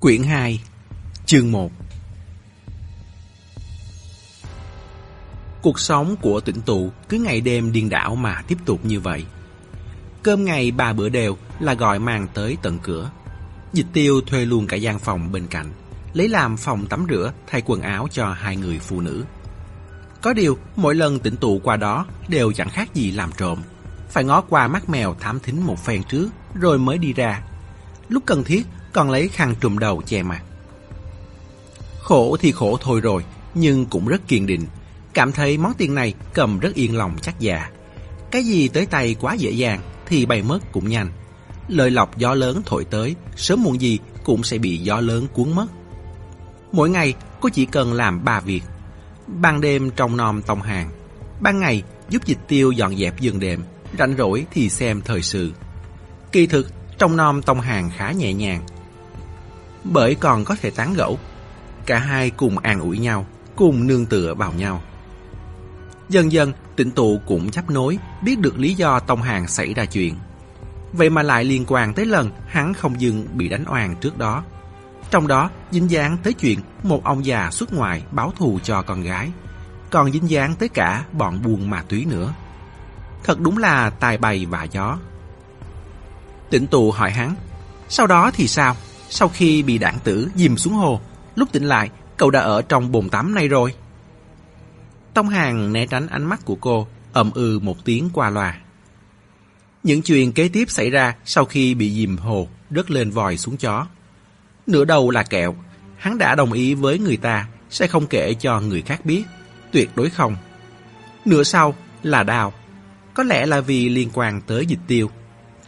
Quyển 2 Chương 1 Cuộc sống của tỉnh tụ cứ ngày đêm điên đảo mà tiếp tục như vậy. Cơm ngày ba bữa đều là gọi mang tới tận cửa. Dịch tiêu thuê luôn cả gian phòng bên cạnh, lấy làm phòng tắm rửa thay quần áo cho hai người phụ nữ. Có điều, mỗi lần tỉnh tụ qua đó đều chẳng khác gì làm trộm. Phải ngó qua mắt mèo thám thính một phen trước, rồi mới đi ra. Lúc cần thiết, còn lấy khăn trùm đầu che mặt. Khổ thì khổ thôi rồi, nhưng cũng rất kiên định. Cảm thấy món tiền này cầm rất yên lòng chắc già. Cái gì tới tay quá dễ dàng thì bay mất cũng nhanh. Lời lọc gió lớn thổi tới, sớm muộn gì cũng sẽ bị gió lớn cuốn mất. Mỗi ngày, cô chỉ cần làm ba việc. Ban đêm trong nom tông hàng. Ban ngày, giúp dịch tiêu dọn dẹp giường đệm. Rảnh rỗi thì xem thời sự. Kỳ thực, trong nom tông hàng khá nhẹ nhàng. Bởi còn có thể tán gẫu. Cả hai cùng an ủi nhau, cùng nương tựa vào nhau. Dần dần, tịnh tụ cũng chấp nối, biết được lý do tông hàng xảy ra chuyện. Vậy mà lại liên quan tới lần hắn không dừng bị đánh oan trước đó. Trong đó dính dáng tới chuyện một ông già xuất ngoại báo thù cho con gái. Còn dính dáng tới cả bọn buôn ma túy nữa. Thật đúng là tài bày và gió. Tịnh tụ hỏi hắn, sau đó thì sao? Sau khi bị đạn tử dìm xuống hồ, lúc tỉnh lại, cậu đã ở trong bồn tắm này rồi. Tông Hàng né tránh ánh mắt của cô, ậm ừ một tiếng qua loa. Những chuyện kế tiếp xảy ra sau khi bị dìm hồ, rớt lên vòi xuống chó. Nửa đầu là kẹo, hắn đã đồng ý với người ta sẽ không kể cho người khác biết, tuyệt đối không. Nửa sau là đào, có lẽ là vì liên quan tới dịch tiêu.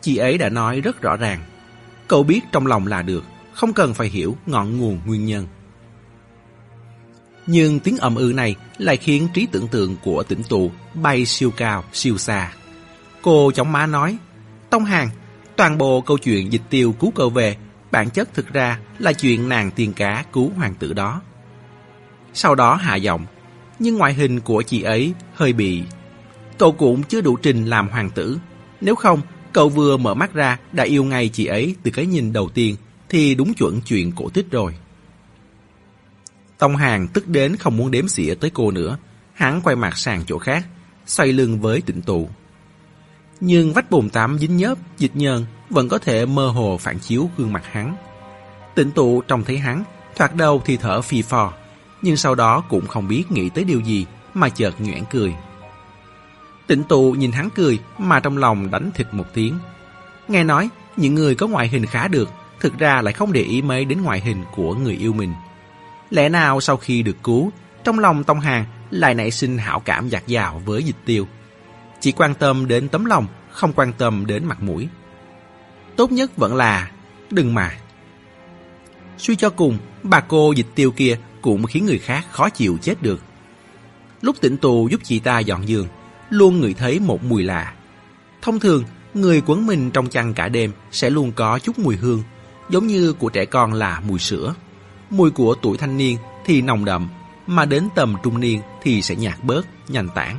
Chị ấy đã nói rất rõ ràng. Cậu biết trong lòng là được, không cần phải hiểu ngọn nguồn nguyên nhân. Nhưng tiếng ầm ư này lại khiến trí tưởng tượng của tỉnh tù bay siêu cao, siêu xa. Cô chóng má nói, Tông Hàng, toàn bộ câu chuyện dịch tiêu cứu cậu về, bản chất thực ra là chuyện nàng tiên cá cứu hoàng tử đó. Sau đó hạ giọng, nhưng ngoại hình của chị ấy hơi bị... Cậu cũng chưa đủ trình làm hoàng tử. Nếu không, cậu vừa mở mắt ra đã yêu ngay chị ấy từ cái nhìn đầu tiên thì đúng chuẩn chuyện cổ tích rồi. Tông Hàng tức đến không muốn đếm xỉa tới cô nữa. Hắn quay mặt sang chỗ khác, xoay lưng với tịnh tụ. Nhưng vách bồn tắm dính nhớp, dịch nhơn vẫn có thể mơ hồ phản chiếu gương mặt hắn. Tịnh tụ trông thấy hắn, thoạt đầu thì thở phì phò, nhưng sau đó cũng không biết nghĩ tới điều gì mà chợt nhoẻn cười. Tịnh tụ nhìn hắn cười mà trong lòng đánh thịt một tiếng. Nghe nói, những người có ngoại hình khá được, thực ra lại không để ý mấy đến ngoại hình của người yêu mình. Lẽ nào sau khi được cứu, trong lòng Tông Hàng lại nảy sinh hảo cảm giặt dào với dịch tiêu. Chỉ quan tâm đến tấm lòng, không quan tâm đến mặt mũi. Tốt nhất vẫn là đừng mà. Suy cho cùng, bà cô dịch tiêu kia cũng khiến người khác khó chịu chết được. Lúc tỉnh tù giúp chị ta dọn giường, luôn ngửi thấy một mùi lạ. Thông thường, người quấn mình trong chăn cả đêm sẽ luôn có chút mùi hương, giống như của trẻ con là mùi sữa. Mùi của tuổi thanh niên thì nồng đậm, mà đến tầm trung niên thì sẽ nhạt bớt, nhanh tản.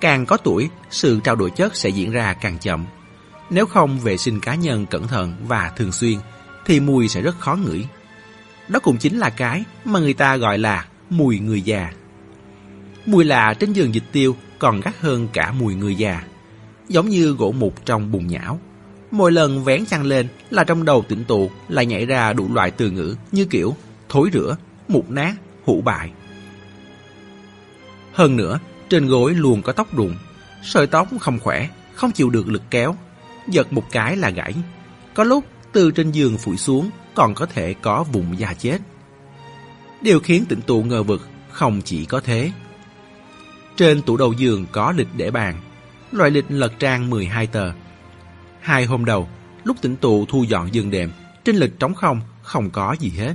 Càng có tuổi, sự trao đổi chất sẽ diễn ra càng chậm. Nếu không vệ sinh cá nhân cẩn thận và thường xuyên, thì mùi sẽ rất khó ngửi. Đó cũng chính là cái mà người ta gọi là mùi người già. Mùi lạ trên giường dịch tiêu còn gắt hơn cả mùi người già. Giống như gỗ mục trong bùn nhão. Mỗi lần vén chăn lên là trong đầu tỉnh tụ lại nhảy ra đủ loại từ ngữ như kiểu thối rửa, mục nát, hủ bại. Hơn nữa, trên gối luôn có tóc rụng, sợi tóc không khỏe, không chịu được lực kéo, giật một cái là gãy. Có lúc từ trên giường phủi xuống còn có thể có vùng da chết. Điều khiến tỉnh tụ ngờ vực không chỉ có thế. Trên tủ đầu giường có lịch để bàn, loại lịch lật trang 12 tờ. Hai hôm đầu, lúc tỉnh tụ thu dọn giường đệm, trên lịch trống không, không có gì hết.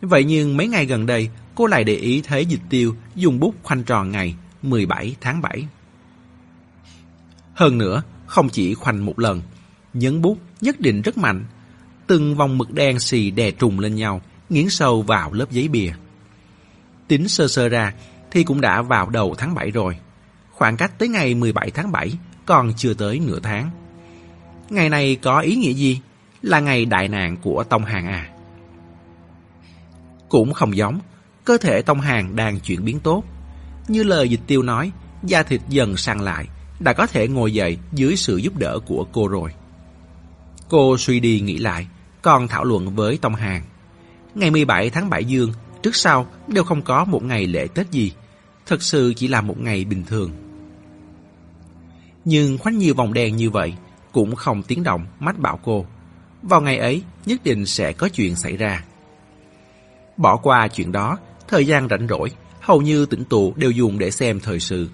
Vậy nhưng mấy ngày gần đây, cô lại để ý thấy dịch tiêu dùng bút khoanh tròn ngày 17 tháng 7. Hơn nữa, không chỉ khoanh một lần, nhấn bút nhất định rất mạnh. Từng vòng mực đen xì đè trùng lên nhau, nghiến sâu vào lớp giấy bìa. Tính sơ sơ ra thì cũng đã vào đầu tháng 7 rồi. Khoảng cách tới ngày 17 tháng 7 còn chưa tới nửa tháng. Ngày này có ý nghĩa gì? Là ngày đại nạn của Tông Hàng à? Cũng không giống, cơ thể Tông Hàng đang chuyển biến tốt. Như lời dịch tiêu nói, da thịt dần sang lại, đã có thể ngồi dậy dưới sự giúp đỡ của cô rồi. Cô suy đi nghĩ lại, còn thảo luận với Tông Hàng. Ngày 17 tháng 7 dương, trước sau đều không có một ngày lễ Tết gì. Thật sự chỉ là một ngày bình thường. Nhưng khoanh nhiều vòng đèn như vậy cũng không tiếng động mách bảo cô. Vào ngày ấy nhất định sẽ có chuyện xảy ra. Bỏ qua chuyện đó, thời gian rảnh rỗi, hầu như tỉnh tụ đều dùng để xem thời sự.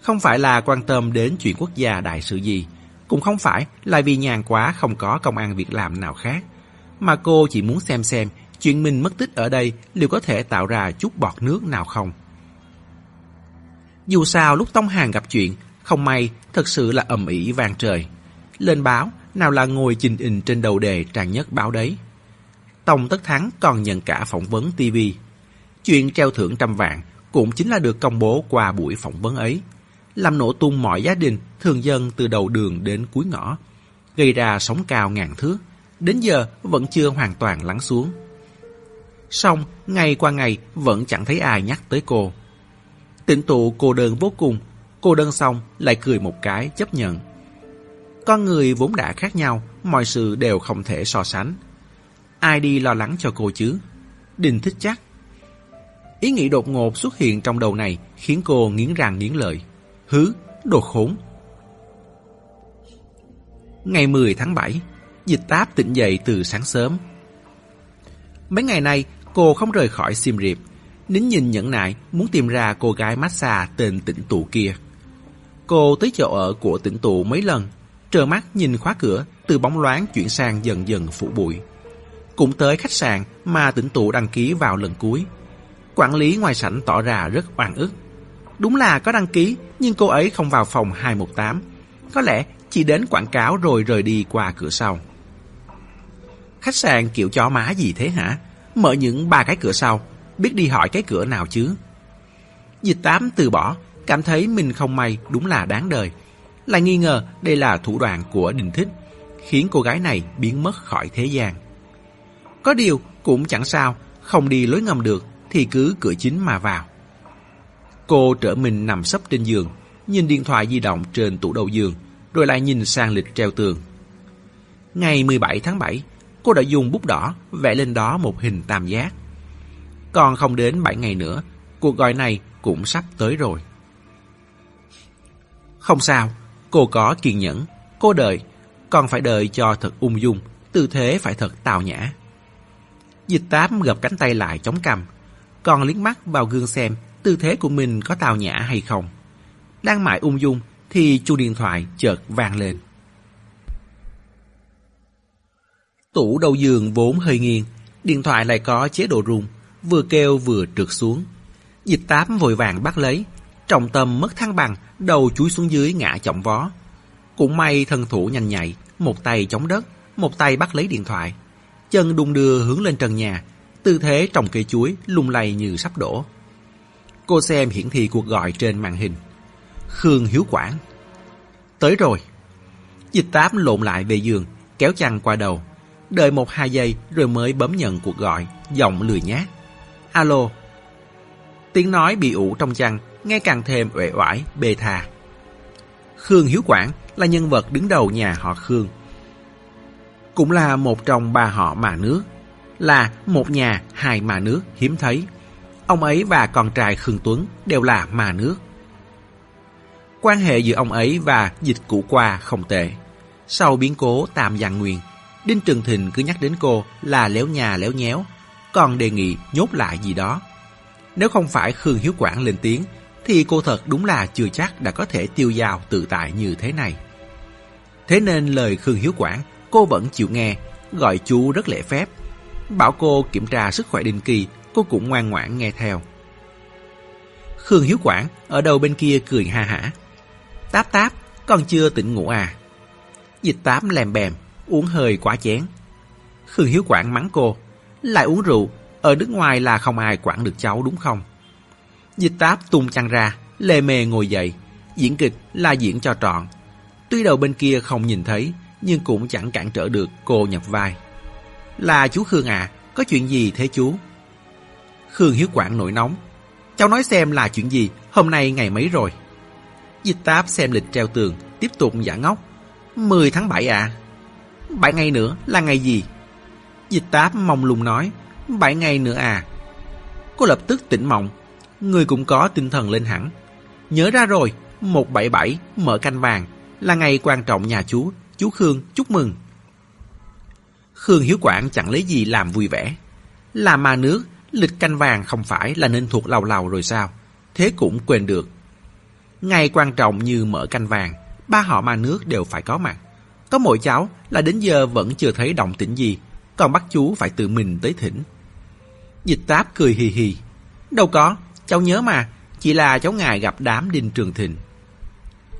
Không phải là quan tâm đến chuyện quốc gia đại sự gì, cũng không phải là vì nhàn quá không có công ăn việc làm nào khác, mà cô chỉ muốn xem xem chuyện mình mất tích ở đây liệu có thể tạo ra chút bọt nước nào không. Dù sao lúc Tông Hàng gặp chuyện, không may thật sự là ầm ĩ vang trời. Lên báo, nào là ngồi trình hình trên đầu đề trang nhất báo đấy. Tông Tất Thắng còn nhận cả phỏng vấn TV. Chuyện treo thưởng trăm vạn cũng chính là được công bố qua buổi phỏng vấn ấy. Làm nổ tung mọi gia đình, thường dân từ đầu đường đến cuối ngõ. Gây ra sóng cao ngàn thước. Đến giờ vẫn chưa hoàn toàn lắng xuống. Xong, ngày qua ngày vẫn chẳng thấy ai nhắc tới cô. Tịnh tụ cô đơn vô cùng. Cô đơn xong lại cười một cái chấp nhận. Con người vốn đã khác nhau, mọi sự đều không thể so sánh. Ai đi lo lắng cho cô chứ? Đình thích chắc. Ý nghĩ đột ngột xuất hiện trong đầu này khiến cô nghiến răng nghiến lợi. Hứ, đồ khốn. Ngày 10 tháng 7, dịch táp tỉnh dậy từ sáng sớm. Mấy ngày nay, cô không rời khỏi Siem Reap. Nín nhìn nhẫn nại muốn tìm ra cô gái massage tên tỉnh tụ kia. Cô tới chỗ ở của tỉnh tụ mấy lần, trơ mắt nhìn khóa cửa từ bóng loáng chuyển sang dần dần phủ bụi. Cũng tới khách sạn mà tỉnh tụ đăng ký vào lần cuối. Quản lý ngoài sảnh tỏ ra rất oan ức. Đúng là có đăng ký, nhưng cô ấy không vào phòng 218. Có lẽ chỉ đến quảng cáo rồi rời đi qua cửa sau. Khách sạn kiểu chó má gì thế hả? Mở những ba cái cửa sau, biết đi hỏi cái cửa nào chứ? Dịch tám từ bỏ, cảm thấy mình không may đúng là đáng đời. Lại nghi ngờ đây là thủ đoạn của Đình Thích, khiến cô gái này biến mất khỏi thế gian. Có điều cũng chẳng sao, không đi lối ngầm được thì cứ cửa chính mà vào. Cô trở mình nằm sấp trên giường, nhìn điện thoại di động trên tủ đầu giường, rồi lại nhìn sang lịch treo tường. Ngày 17 tháng 7, cô đã dùng bút đỏ vẽ lên đó một hình tam giác. Còn không đến 7 ngày nữa, cuộc gọi này cũng sắp tới rồi. Không sao, cô có kiên nhẫn, cô đợi, còn phải đợi cho thật ung dung, tư thế phải thật tào nhã. Dịch tám gập cánh tay lại chống cằm, còn liếc mắt vào gương xem tư thế của mình có tào nhã hay không. Đang mãi ung dung thì chuông điện thoại chợt vang lên. Tủ đầu giường vốn hơi nghiêng, điện thoại lại có chế độ rung, vừa kêu vừa trượt xuống. Dịch tám vội vàng bắt lấy, trọng tâm mất thăng bằng, đầu chúi xuống dưới ngã trọng vó. Cũng may thân thủ nhanh nhạy, một tay chống đất, một tay bắt lấy điện thoại. Chân đung đưa hướng lên trần nhà, tư thế trồng cây chuối lung lay như sắp đổ. Cô xem hiển thị cuộc gọi trên màn hình. Khương Hiếu Quảng. Tới rồi. Dịch tám lộn lại về giường, kéo chăn qua đầu. Đợi một hai giây rồi mới bấm nhận cuộc gọi, giọng lười nhát. Alo. Tiếng nói bị ủ trong chăn, nghe càng thêm uể oải, bê thà. Khương Hiếu Quảng là nhân vật đứng đầu nhà họ Khương. Cũng là một trong ba họ mà nước. Là một nhà hai mà nước hiếm thấy. Ông ấy và con trai Khương Tuấn đều là mà nước. Quan hệ giữa ông ấy và dịch cũ qua không tệ. Sau biến cố Tam Giang Nguyên, Đinh Trường Thịnh cứ nhắc đến cô là léo nhà léo nhéo, còn đề nghị nhốt lại gì đó. Nếu không phải Khương Hiếu Quảng lên tiếng, thì cô thật đúng là chưa chắc đã có thể tiêu dao tự tại như thế này. Thế nên lời Khương Hiếu Quảng cô vẫn chịu nghe, gọi chú rất lễ phép. Bảo cô kiểm tra sức khỏe định kỳ, cô cũng ngoan ngoãn nghe theo. Khương Hiếu Quảng ở đầu bên kia cười ha hả. Táp táp, còn chưa tỉnh ngủ à? Dịch tám lèm bèm, uống hơi quá chén. Khương Hiếu Quảng mắng cô, lại uống rượu, ở nước ngoài là không ai quản được cháu đúng không? Dịch táp tung chăn ra, lê mê ngồi dậy, diễn kịch là diễn cho trọn. Tuy đầu bên kia không nhìn thấy, nhưng cũng chẳng cản trở được cô nhập vai. Là chú Khương à, có chuyện gì thế chú? Khương Hiếu quản nổi nóng. Cháu nói xem là chuyện gì, hôm nay ngày mấy rồi? Dịch táp xem lịch treo tường, tiếp tục giả ngốc. 10 tháng 7 à? 7 ngày nữa là ngày gì? Dịch táp mong lung nói. Bảy ngày nữa à? Cô lập tức tỉnh mộng. Người cũng có tinh thần lên hẳn. Nhớ ra rồi, 177 mở canh vàng là ngày quan trọng nhà chú. Chú Khương chúc mừng. Khương Hiếu Quảng chẳng lấy gì làm vui vẻ. Là mà nước, lịch canh vàng không phải là nên thuộc lầu lầu rồi sao? Thế cũng quên được. Ngày quan trọng như mở canh vàng, ba họ ma nước đều phải có mặt. Có mỗi cháu là đến giờ vẫn chưa thấy động tĩnh gì, còn bắt chú phải tự mình tới thỉnh. Dịch táp cười hì hì. Đâu có, cháu nhớ mà, chỉ là cháu ngài gặp đám Đinh Trường Thịnh.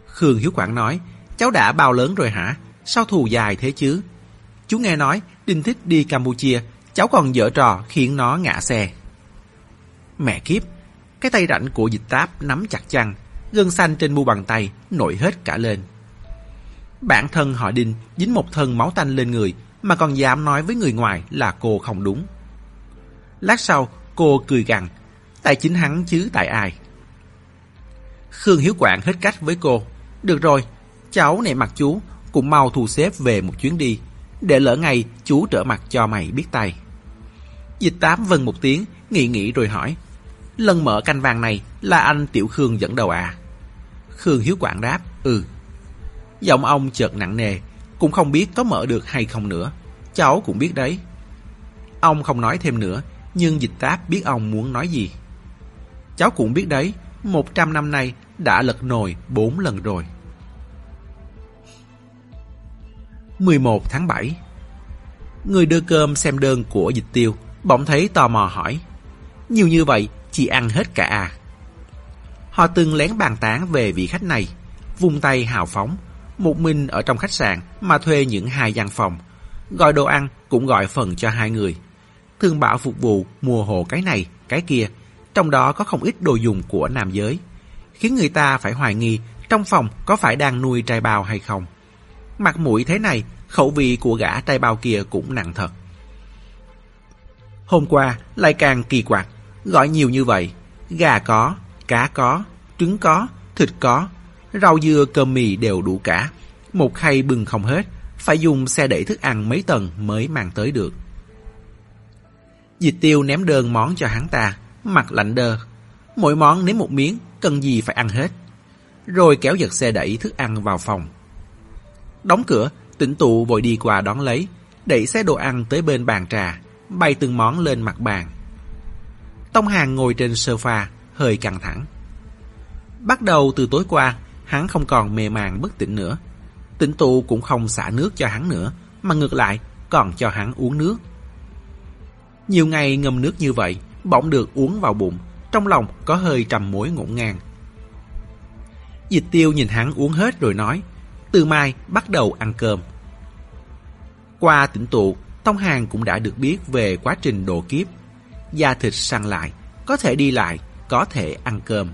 Khương Hiếu Quảng nói, cháu đã bao lớn rồi hả? Sao thù dài thế chứ? Chú nghe nói Đinh Thích đi Campuchia, cháu còn dở trò khiến nó ngã xe. Mẹ kiếp, cái tay rảnh của dịch táp nắm chặt chăn, gân xanh trên mu bàn tay nổi hết cả lên. Bản thân họ Đinh dính một thân máu tanh lên người mà còn dám nói với người ngoài là cô không đúng. Lát sau, cô cười gằn, tại chính hắn chứ tại ai. Khương Hiếu Quảng hết cách với cô. Được rồi, cháu này mặt chú cũng mau thu xếp về một chuyến đi, để lỡ ngày chú trở mặt cho mày biết tay. Dịch tám vâng một tiếng, nghĩ nghĩ rồi hỏi, lần mở canh vàng này là anh Tiểu Khương dẫn đầu à? Khương Hiếu Quảng đáp, ừ. Giọng ông chợt nặng nề, cũng không biết có mở được hay không nữa. Cháu cũng biết đấy. Ông không nói thêm nữa, nhưng dịch táp biết ông muốn nói gì. Cháu cũng biết đấy, một trăm năm nay đã lật nồi bốn lần rồi. 11 tháng 7 Người đưa cơm xem đơn của dịch tiêu, bỗng thấy tò mò hỏi. Nhiều như vậy, chị ăn hết cả à? Họ từng lén bàn tán về vị khách này, vung tay hào phóng, một mình ở trong khách sạn mà thuê những hai gian phòng. Gọi đồ ăn cũng gọi phần cho hai người. Thương bảo phục vụ mua hồ cái này, cái kia, trong đó có không ít đồ dùng của nam giới, khiến người ta phải hoài nghi trong phòng có phải đang nuôi trai bao hay không. Mặt mũi thế này, khẩu vị của gã trai bao kia cũng nặng thật. Hôm qua lại càng kỳ quặc, gọi nhiều như vậy, gà có, cá có, trứng có, thịt có, rau dưa cơm mì đều đủ cả. Một khay bưng không hết, phải dùng xe đẩy thức ăn mấy tầng mới mang tới được. Dịch tiêu ném đơn món cho hắn ta, mặt lạnh đơ. Mỗi món nếm một miếng, cần gì phải ăn hết. Rồi kéo giật xe đẩy thức ăn vào phòng. Đóng cửa, tỉnh tụ vội đi qua đón lấy, đẩy xe đồ ăn tới bên bàn trà, bay từng món lên mặt bàn. Tông Hàng ngồi trên sofa, hơi căng thẳng. Bắt đầu từ tối qua, hắn không còn mê màng bất tỉnh nữa. Tỉnh tu cũng không xả nước cho hắn nữa, mà ngược lại còn cho hắn uống nước. Nhiều ngày ngâm nước như vậy, bỗng được uống vào bụng, trong lòng có hơi trầm mối ngổn ngang. Dịch tiêu nhìn hắn uống hết rồi nói, từ mai bắt đầu ăn cơm. Qua tỉnh tụ, Tông Hàng cũng đã được biết về quá trình độ kiếp. Da thịt săn lại, có thể đi lại, có thể ăn cơm.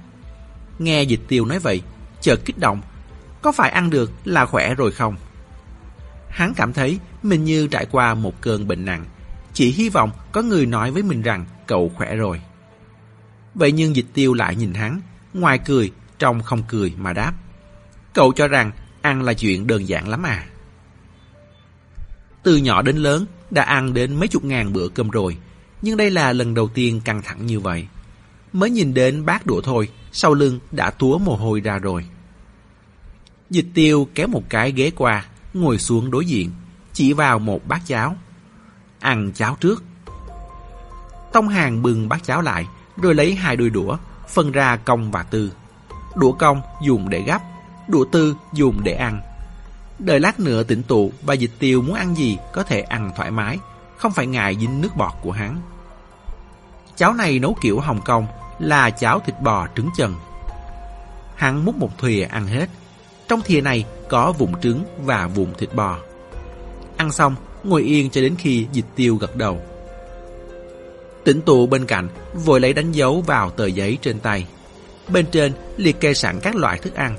Nghe dịch tiêu nói vậy, chợt kích động, có phải ăn được là khỏe rồi không? Hắn cảm thấy mình như trải qua một cơn bệnh nặng, chỉ hy vọng có người nói với mình rằng cậu khỏe rồi. Vậy nhưng dịch tiêu lại nhìn hắn, ngoài cười, trong không cười mà đáp. Cậu cho rằng ăn là chuyện đơn giản lắm à. Từ nhỏ đến lớn, đã ăn đến mấy chục ngàn bữa cơm rồi, nhưng đây là lần đầu tiên căng thẳng như vậy. Mới nhìn đến bát đũa thôi, sau lưng đã túa mồ hôi ra rồi. Dịch tiêu kéo một cái ghế qua, ngồi xuống đối diện, chỉ vào một bát cháo. Ăn cháo trước. Tông hàng bưng bát cháo lại, rồi lấy hai đôi đũa, phân ra công và tư. Đũa công dùng để gắp, đũa tư dùng để ăn. Đợi lát nữa tỉnh tụ và dịch tiêu muốn ăn gì có thể ăn thoải mái, không phải ngại dính nước bọt của hắn. Cháo này nấu kiểu Hồng Kông là cháo thịt bò trứng chân. Hắn múc một thìa ăn hết. Trong thìa này có vụn trứng và vụn thịt bò. Ăn xong, ngồi yên cho đến khi dịch tiêu gật đầu. Tỉnh tụ bên cạnh, vội lấy đánh dấu vào tờ giấy trên tay. Bên trên liệt kê sẵn các loại thức ăn.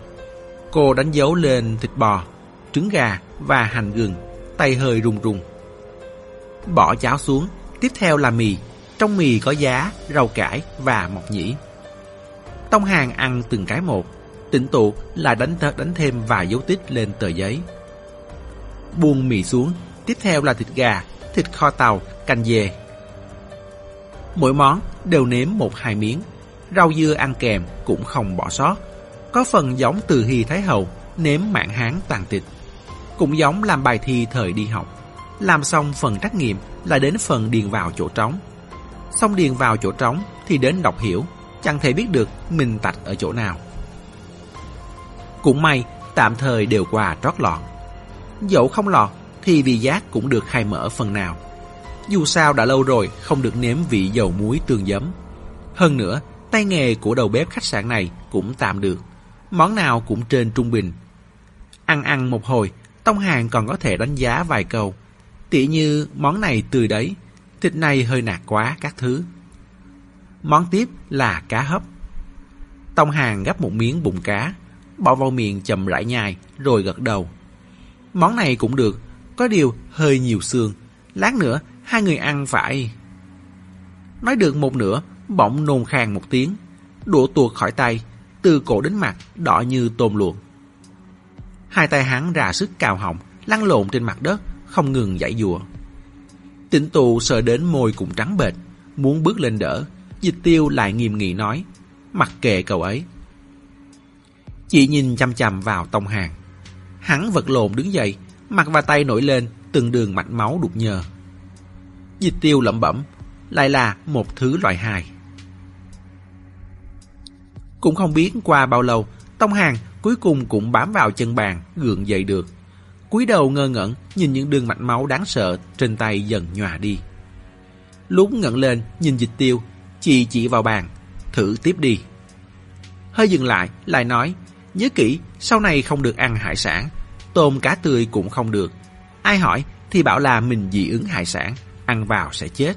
Cô đánh dấu lên thịt bò, trứng gà và hành gừng, tay hơi run run. Bỏ cháo xuống, tiếp theo là mì, trong mì có giá, rau cải và mọc nhĩ. Tông hàng ăn từng cái một, tỉnh tụ là đánh đánh thêm vài dấu tích lên tờ giấy. Buông mì xuống, tiếp theo là thịt gà, thịt kho tàu, canh dê. Mỗi món đều nếm một hai miếng, rau dưa ăn kèm cũng không bỏ sót. Có phần giống từ hy thái hậu, nếm mạng hán tàn tịch. Cũng giống làm bài thi thời đi học. Làm xong phần trắc nghiệm là đến phần điền vào chỗ trống. Xong điền vào chỗ trống thì đến đọc hiểu, chẳng thể biết được mình tạch ở chỗ nào. Cũng may, tạm thời đều qua trót lọt. Dẫu không lọt, thì vị giác cũng được khai mở phần nào. Dù sao đã lâu rồi không được nếm vị dầu muối tương giấm. Hơn nữa, tay nghề của đầu bếp khách sạn này cũng tạm được. Món nào cũng trên trung bình. Ăn ăn một hồi, Tông Hàng còn có thể đánh giá vài câu. Tỉ như món này tươi đấy, thịt này hơi nạc quá các thứ. Món tiếp là cá hấp. Tông Hàng gấp một miếng bụng cá, bỏ vào miệng chậm rãi nhai rồi gật đầu. Món này cũng được, có điều hơi nhiều xương. Lát nữa hai người ăn phải... Nói được một nửa, bỗng nôn khang một tiếng. Đũa tuột khỏi tay, từ cổ đến mặt, đỏ như tôm luộc. Hai tay hắn ra sức cào họng, lăn lộn trên mặt đất, không ngừng giải dùa. Tịnh tù sợ đến môi cũng trắng bệch, muốn bước lên đỡ. Dịch tiêu lại nghiêm nghị nói, mặc kệ cậu ấy. Chị nhìn chăm chăm vào tông hàng. Hắn vật lộn đứng dậy, mặt và tay nổi lên, từng đường mạch máu đục nhờ. Dịch tiêu lẩm bẩm, lại là một thứ loại hài. Cũng không biết qua bao lâu, Tông Hàng cuối cùng cũng bám vào chân bàn, gượng dậy được cúi đầu ngơ ngẩn, nhìn những đường mạch máu đáng sợ trên tay dần nhòa đi. Lúc ngẩng lên, nhìn dịch tiêu, chị chỉ vào bàn, thử tiếp đi. Hơi dừng lại, lại nói, nhớ kỹ, sau này không được ăn hải sản, tôm cá tươi cũng không được. Ai hỏi thì bảo là mình dị ứng hải sản, ăn vào sẽ chết.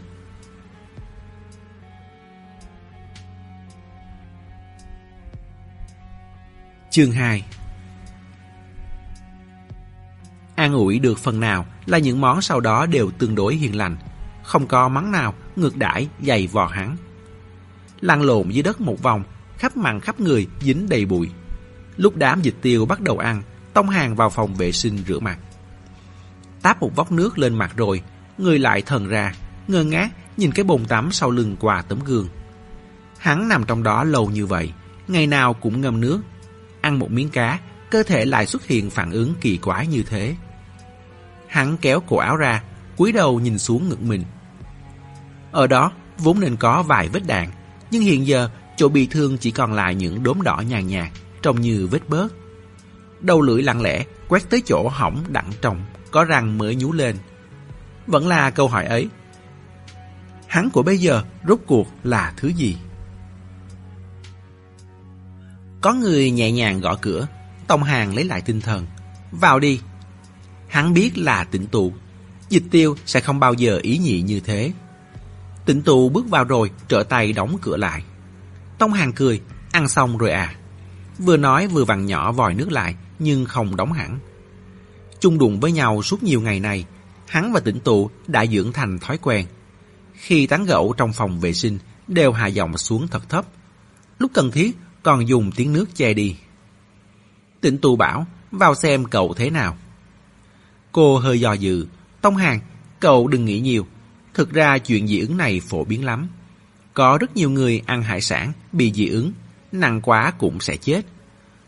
Chương 2 An ủi được phần nào là những món sau đó đều tương đối hiền lành, không có mắng nào ngược đãi dày vò hắn. Lăn lộn dưới đất một vòng, khắp mặn khắp người dính đầy bụi. Lúc đám dịch tiêu bắt đầu ăn, Tông Hàng vào phòng vệ sinh rửa mặt. Táp một vóc nước lên mặt rồi, người lại thần ra, ngơ ngác nhìn cái bồn tắm sau lưng qua tấm gương. Hắn nằm trong đó lâu như vậy, ngày nào cũng ngâm nước. Ăn một miếng cá, cơ thể lại xuất hiện phản ứng kỳ quái như thế. Hắn kéo cổ áo ra, cúi đầu nhìn xuống ngực mình. Ở đó vốn nên có vài vết đạn, nhưng hiện giờ chỗ bị thương chỉ còn lại những đốm đỏ nhàn nhạt, trông như vết bớt. Đầu lưỡi lặng lẽ quét tới chỗ hỏng đặng trồng, có răng mới nhú lên. Vẫn là câu hỏi ấy. Hắn của bây giờ rốt cuộc là thứ gì? Có người nhẹ nhàng gõ cửa, Tông Hàng lấy lại tinh thần. Vào đi. Hắn biết là tịnh tụ. Dịch tiêu sẽ không bao giờ ý nhị như thế. Tịnh tụ bước vào rồi, trở tay đóng cửa lại. Tông Hàng cười, ăn xong rồi à. Vừa nói vừa vặn nhỏ vòi nước lại, nhưng không đóng hẳn. Chung đụng với nhau suốt nhiều ngày này, hắn và tịnh tụ đã dưỡng thành thói quen. Khi tán gẫu trong phòng vệ sinh, đều hạ giọng xuống thật thấp. Lúc cần thiết, còn dùng tiếng nước che đi. tịnh tụ bảo, vào xem cậu thế nào. Cô hơi do dự, Tông Hàng, cậu đừng nghĩ nhiều. Thực ra chuyện dị ứng này phổ biến lắm. Có rất nhiều người ăn hải sản bị dị ứng, nặng quá cũng sẽ chết.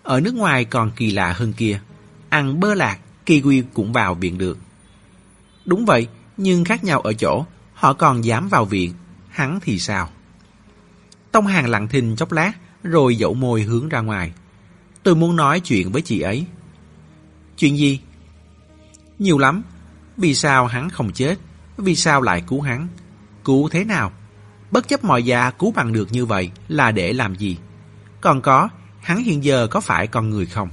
Ở nước ngoài còn kỳ lạ hơn kia. Ăn bơ lạc, kiwi cũng vào viện được. Đúng vậy, nhưng khác nhau ở chỗ, họ còn dám vào viện, hắn thì sao? Tông Hàng lặng thinh chốc lát, rồi dẫu môi hướng ra ngoài. Tôi muốn nói chuyện với chị ấy. Chuyện gì? Nhiều lắm. Vì sao hắn không chết? Vì sao lại cứu hắn? Cứu thế nào? Bất chấp mọi giá cứu bằng được như vậy là để làm gì? Còn có, hắn hiện giờ có phải con người không?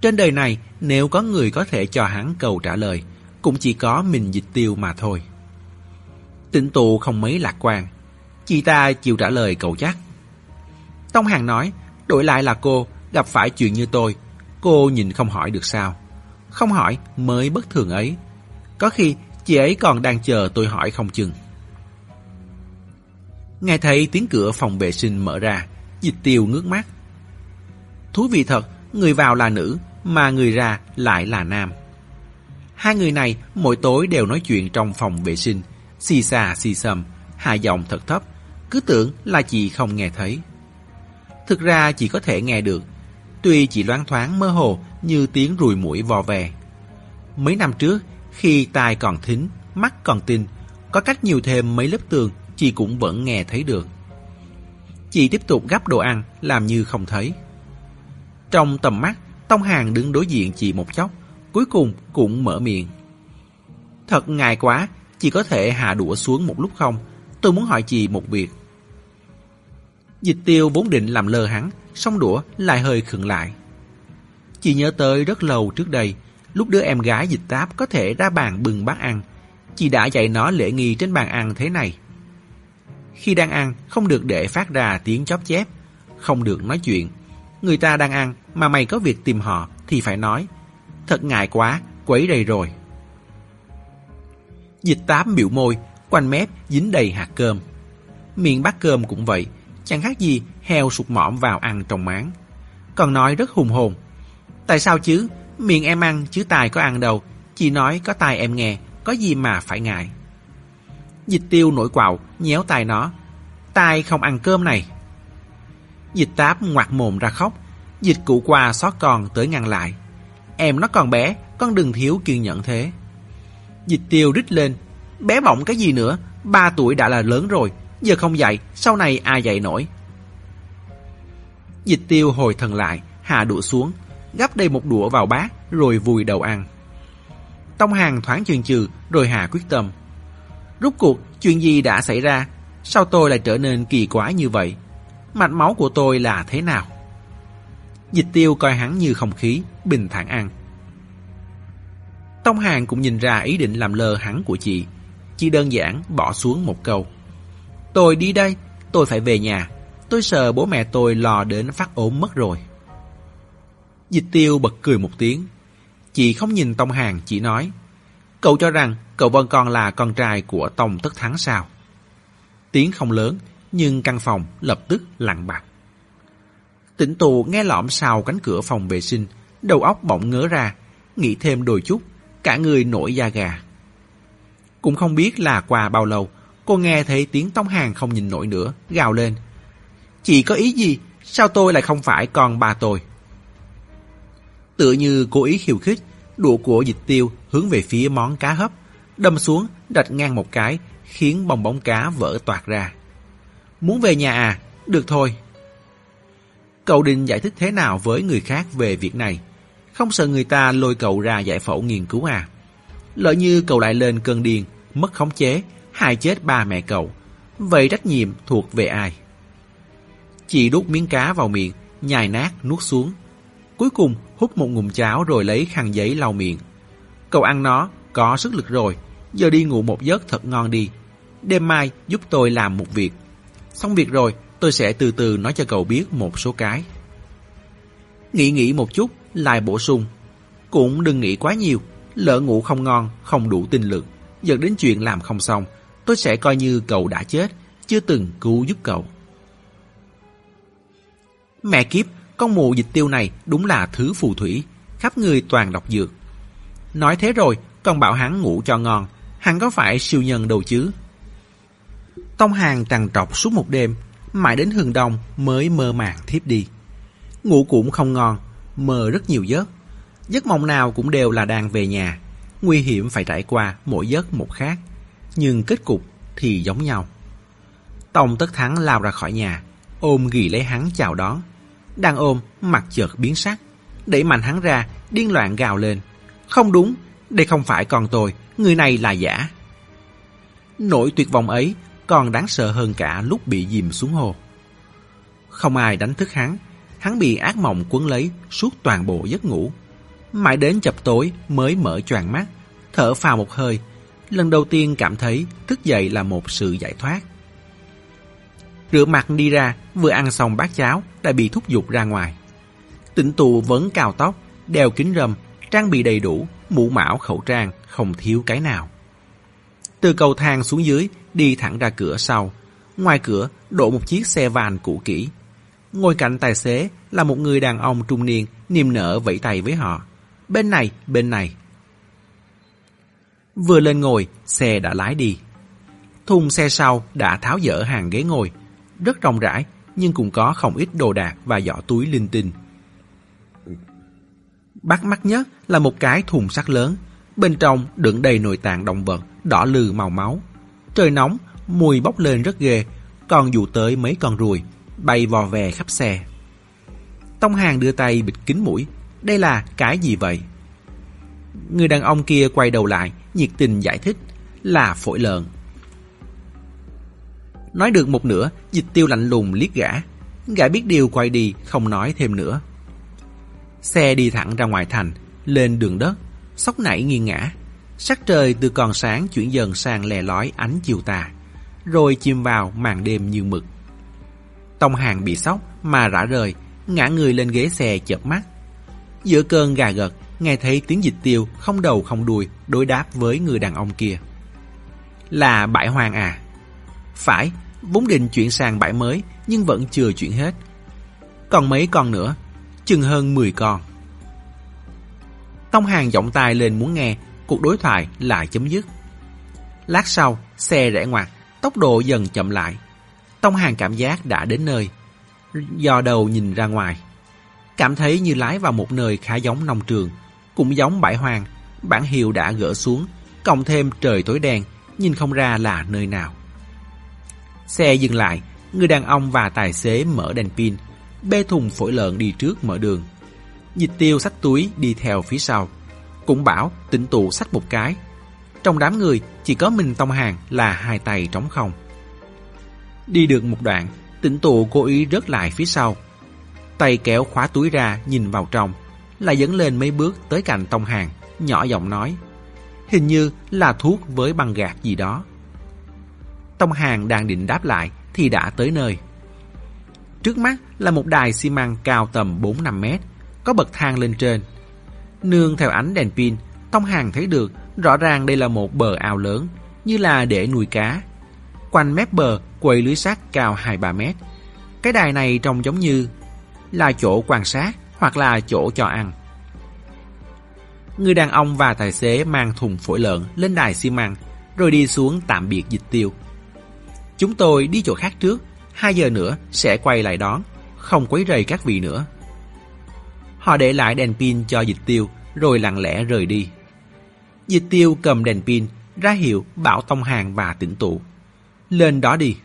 Trên đời này, nếu có người có thể cho hắn câu trả lời, cũng chỉ có mình dịch tiêu mà thôi. Tịnh tụ không mấy lạc quan. Chị ta chịu trả lời cậu chắc. Tông Hàng nói, đổi lại là cô, gặp phải chuyện như tôi. Cô nhìn không hỏi được sao. Không hỏi mới bất thường ấy. Có khi chị ấy còn đang chờ tôi hỏi không chừng. Nghe thấy tiếng cửa phòng vệ sinh mở ra, dịch tiêu ngước mắt. Thú vị thật, người vào là nữ, mà người ra lại là nam. Hai người này mỗi tối đều nói chuyện trong phòng vệ sinh, xì xà xì xầm, hạ giọng thật thấp, cứ tưởng là chị không nghe thấy. Thực ra chị có thể nghe được, tuy chỉ loáng thoáng mơ hồ như tiếng rùi mũi vò về Mấy năm trước, khi tai còn thính, mắt còn tin, có cách nhiều thêm mấy lớp tường, chị cũng vẫn nghe thấy được. Chị tiếp tục gắp đồ ăn, làm như không thấy. Trong tầm mắt, Tông Hàng đứng đối diện chị một chốc, cuối cùng cũng mở miệng. Thật ngại quá, chị có thể hạ đũa xuống một lúc không? Tôi muốn hỏi chị một việc. Dịch tiêu vốn định làm lơ hắn, xong đũa lại hơi khựng lại. Chị nhớ tới rất lâu trước đây, lúc đứa em gái dịch táp có thể ra bàn bừng bát ăn, chị đã dạy nó lễ nghi trên bàn ăn thế này. Khi đang ăn, không được để phát ra tiếng chóp chép, không được nói chuyện. Người ta đang ăn, mà mày có việc tìm họ, thì phải nói. Thật ngại quá, quấy đầy rồi. Dịch tám biểu môi, quanh mép dính đầy hạt cơm. Miệng bát cơm cũng vậy, chẳng khác gì heo sụt mõm vào ăn trong máng. Còn nói rất hùng hồn. Tại sao chứ? Miệng em ăn chứ tài có ăn đâu. chỉ nói có tài em nghe, có gì mà phải ngại. Dịch tiêu nổi quạo, nhéo tài nó. Tai không ăn cơm này. Dịch táp ngoặt mồm ra khóc. Dịch cụ qua xót con tới ngăn lại. Em nó còn bé, con đừng thiếu kiên nhẫn thế. Dịch tiêu rít lên. Bé bỏng cái gì nữa, ba tuổi đã là lớn rồi, giờ không dạy, sau này ai dạy nổi. Dịch tiêu hồi thần lại, hạ đũa xuống, gắp đầy một đũa vào bát, rồi vùi đầu ăn. Tông hàng thoáng chừng chừ, rồi hạ quyết tâm. Rốt cuộc, chuyện gì đã xảy ra? Sao tôi lại trở nên kỳ quái như vậy? Mạch máu của tôi là thế nào? Dịch tiêu coi hắn như không khí, bình thản ăn. Tông Hàng cũng nhìn ra ý định làm lơ hắn của chị. Chỉ đơn giản bỏ xuống một câu. Tôi đi đây, tôi phải về nhà. Tôi sợ bố mẹ tôi lo đến phát ốm mất rồi. Dịch tiêu bật cười một tiếng. Chị không nhìn Tông Hàng, chỉ nói. Cậu cho rằng cậu vẫn còn là con trai của Tông Tất Thắng sao? Tiếng không lớn, nhưng căn phòng lập tức lặng bạc. Tỉnh tù nghe lõm sau cánh cửa phòng vệ sinh, đầu óc bỗng ngớ ra, nghĩ thêm đôi chút, cả người nổi da gà. Cũng không biết là qua bao lâu, cô nghe thấy tiếng Tông Hàng không nhìn nổi nữa, gào lên. Chị có ý gì? Sao tôi lại không phải con bà tôi? Tựa như cố ý khiêu khích, đũa của dịch tiêu hướng về phía món cá hấp, đâm xuống, đạch ngang một cái, khiến bong bóng cá vỡ toạc ra. Muốn về nhà à? Được thôi. Cậu định giải thích thế nào với người khác về việc này? Không sợ người ta lôi cậu ra giải phẫu nghiên cứu à? Lỡ như cậu lại lên cơn điên, mất khống chế, hại chết ba mẹ cậu. Vậy trách nhiệm thuộc về ai? Chị đút miếng cá vào miệng, nhai nát nuốt xuống. Cuối cùng hút một ngụm cháo rồi lấy khăn giấy lau miệng. Cậu ăn nó, có sức lực rồi, giờ đi ngủ một giấc thật ngon đi. Đêm mai giúp tôi làm một việc. Xong việc rồi, tôi sẽ từ từ nói cho cậu biết một số cái. Nghĩ nghĩ một chút, lại bổ sung. Cũng đừng nghĩ quá nhiều, lỡ ngủ không ngon, không đủ tinh lực. Dẫn đến chuyện làm không xong, tôi sẽ coi như cậu đã chết, chưa từng cứu giúp cậu. Mẹ kiếp, con mụ dịch tiêu này đúng là thứ phù thủy, khắp người toàn độc dược. Nói thế rồi, còn bảo hắn ngủ cho ngon, hắn có phải siêu nhân đâu chứ? Tông hàng trằn trọc suốt một đêm, mãi đến hừng đông mới mơ màng thiếp đi. Ngủ cũng không ngon, mơ rất nhiều giấc. Giấc mộng nào cũng đều là đang về nhà, nguy hiểm phải trải qua mỗi giấc một khác, nhưng kết cục thì giống nhau. Tông tất thắng lao ra khỏi nhà, ôm ghi lấy hắn chào đón. Đang ôm, mặt chợt biến sắc, đẩy mạnh hắn ra, điên loạn gào lên. Không đúng, đây không phải con tôi, người này là giả. Nỗi tuyệt vọng ấy còn đáng sợ hơn cả lúc bị dìm xuống hồ. Không ai đánh thức hắn, hắn bị ác mộng quấn lấy suốt toàn bộ giấc ngủ. Mãi đến chập tối mới mở choàng mắt, thở phào một hơi. Lần đầu tiên cảm thấy thức dậy là một sự giải thoát. Rửa mặt đi ra, vừa ăn xong bát cháo đã bị thúc giục ra ngoài. Tịnh tù vẫn cào tóc, đeo kính râm, trang bị đầy đủ, mũ mão khẩu trang, không thiếu cái nào. Từ cầu thang xuống dưới, đi thẳng ra cửa sau. Ngoài cửa đổ một chiếc xe van cũ kỹ. Ngồi cạnh tài xế là một người đàn ông trung niên niềm nở vẫy tay với họ. Bên này, bên này. Vừa lên ngồi, xe đã lái đi. Thùng xe sau đã tháo dỡ hàng ghế ngồi. Rất rộng rãi, nhưng cũng có không ít đồ đạc và giỏ túi linh tinh. Bắt mắt nhất là một cái thùng sắt lớn. Bên trong đựng đầy nội tạng động vật, đỏ lừ màu máu. Trời nóng, mùi bốc lên rất ghê, còn dụ tới mấy con ruồi, bay vò vè khắp xe. Tông hàng đưa tay bịt kín mũi. Đây là cái gì vậy? Người đàn ông kia quay đầu lại, nhiệt tình giải thích là phổi lợn. Nói được một nửa, dịch tiêu lạnh lùng liếc gã. Gã biết điều quay đi, không nói thêm nữa. Xe đi thẳng ra ngoài thành, lên đường đất, sóc nảy nghiêng ngã. Sắc trời từ còn sáng chuyển dần sang lè lói ánh chiều tà, rồi chìm vào màn đêm như mực. Tông hàng bị sốc mà rã rời, ngã người lên ghế xe chợp mắt. Giữa cơn gà gật, nghe thấy tiếng dịch tiêu không đầu không đuôi đối đáp với người đàn ông kia. Là bãi hoang à? Phải, vốn định chuyển sang bãi mới nhưng vẫn chưa chuyển hết. Còn mấy con nữa, chừng hơn 10 con. Tông hàng giọng tai lên muốn nghe, cuộc đối thoại lại chấm dứt. Lát sau, xe rẽ ngoặt, tốc độ dần chậm lại. Tông hàng cảm giác đã đến nơi. Do đầu nhìn ra ngoài. Cảm thấy như lái vào một nơi khá giống nông trường, cũng giống bãi hoang, bản hiệu đã gỡ xuống, cộng thêm trời tối đen, nhìn không ra là nơi nào. Xe dừng lại, người đàn ông và tài xế mở đèn pin, bê thùng phổi lợn đi trước mở đường. Dịch tiêu xách túi đi theo phía sau. Cũng bảo tỉnh tụ xách một cái. Trong đám người chỉ có mình Tông Hàng là hai tay trống không. Đi được một đoạn, tỉnh tụ cố ý rớt lại phía sau. Tay kéo khóa túi ra nhìn vào trong, lại dẫn lên mấy bước tới cạnh Tông Hàng, nhỏ giọng nói. Hình như là thuốc với băng gạc gì đó. Tông Hàng đang định đáp lại thì đã tới nơi. Trước mắt là một đài xi măng cao tầm 4-5 mét, có bậc thang lên trên. Nương theo ánh đèn pin, Tông Hàng thấy được rõ ràng đây là một bờ ao lớn, như là để nuôi cá. Quanh mép bờ quầy lưới sắt cao 2-3 mét. Cái đài này trông giống như là chỗ quan sát hoặc là chỗ cho ăn. Người đàn ông và tài xế mang thùng phổi lợn lên đài xi măng rồi đi xuống tạm biệt dịch tiêu. Chúng tôi đi chỗ khác trước, hai giờ nữa sẽ quay lại đón, không quấy rầy các vị nữa. Họ để lại đèn pin cho dịch tiêu, rồi lặng lẽ rời đi. Dịch tiêu cầm đèn pin, ra hiệu bảo tông hàng và tỉnh tụ. Lên đó đi.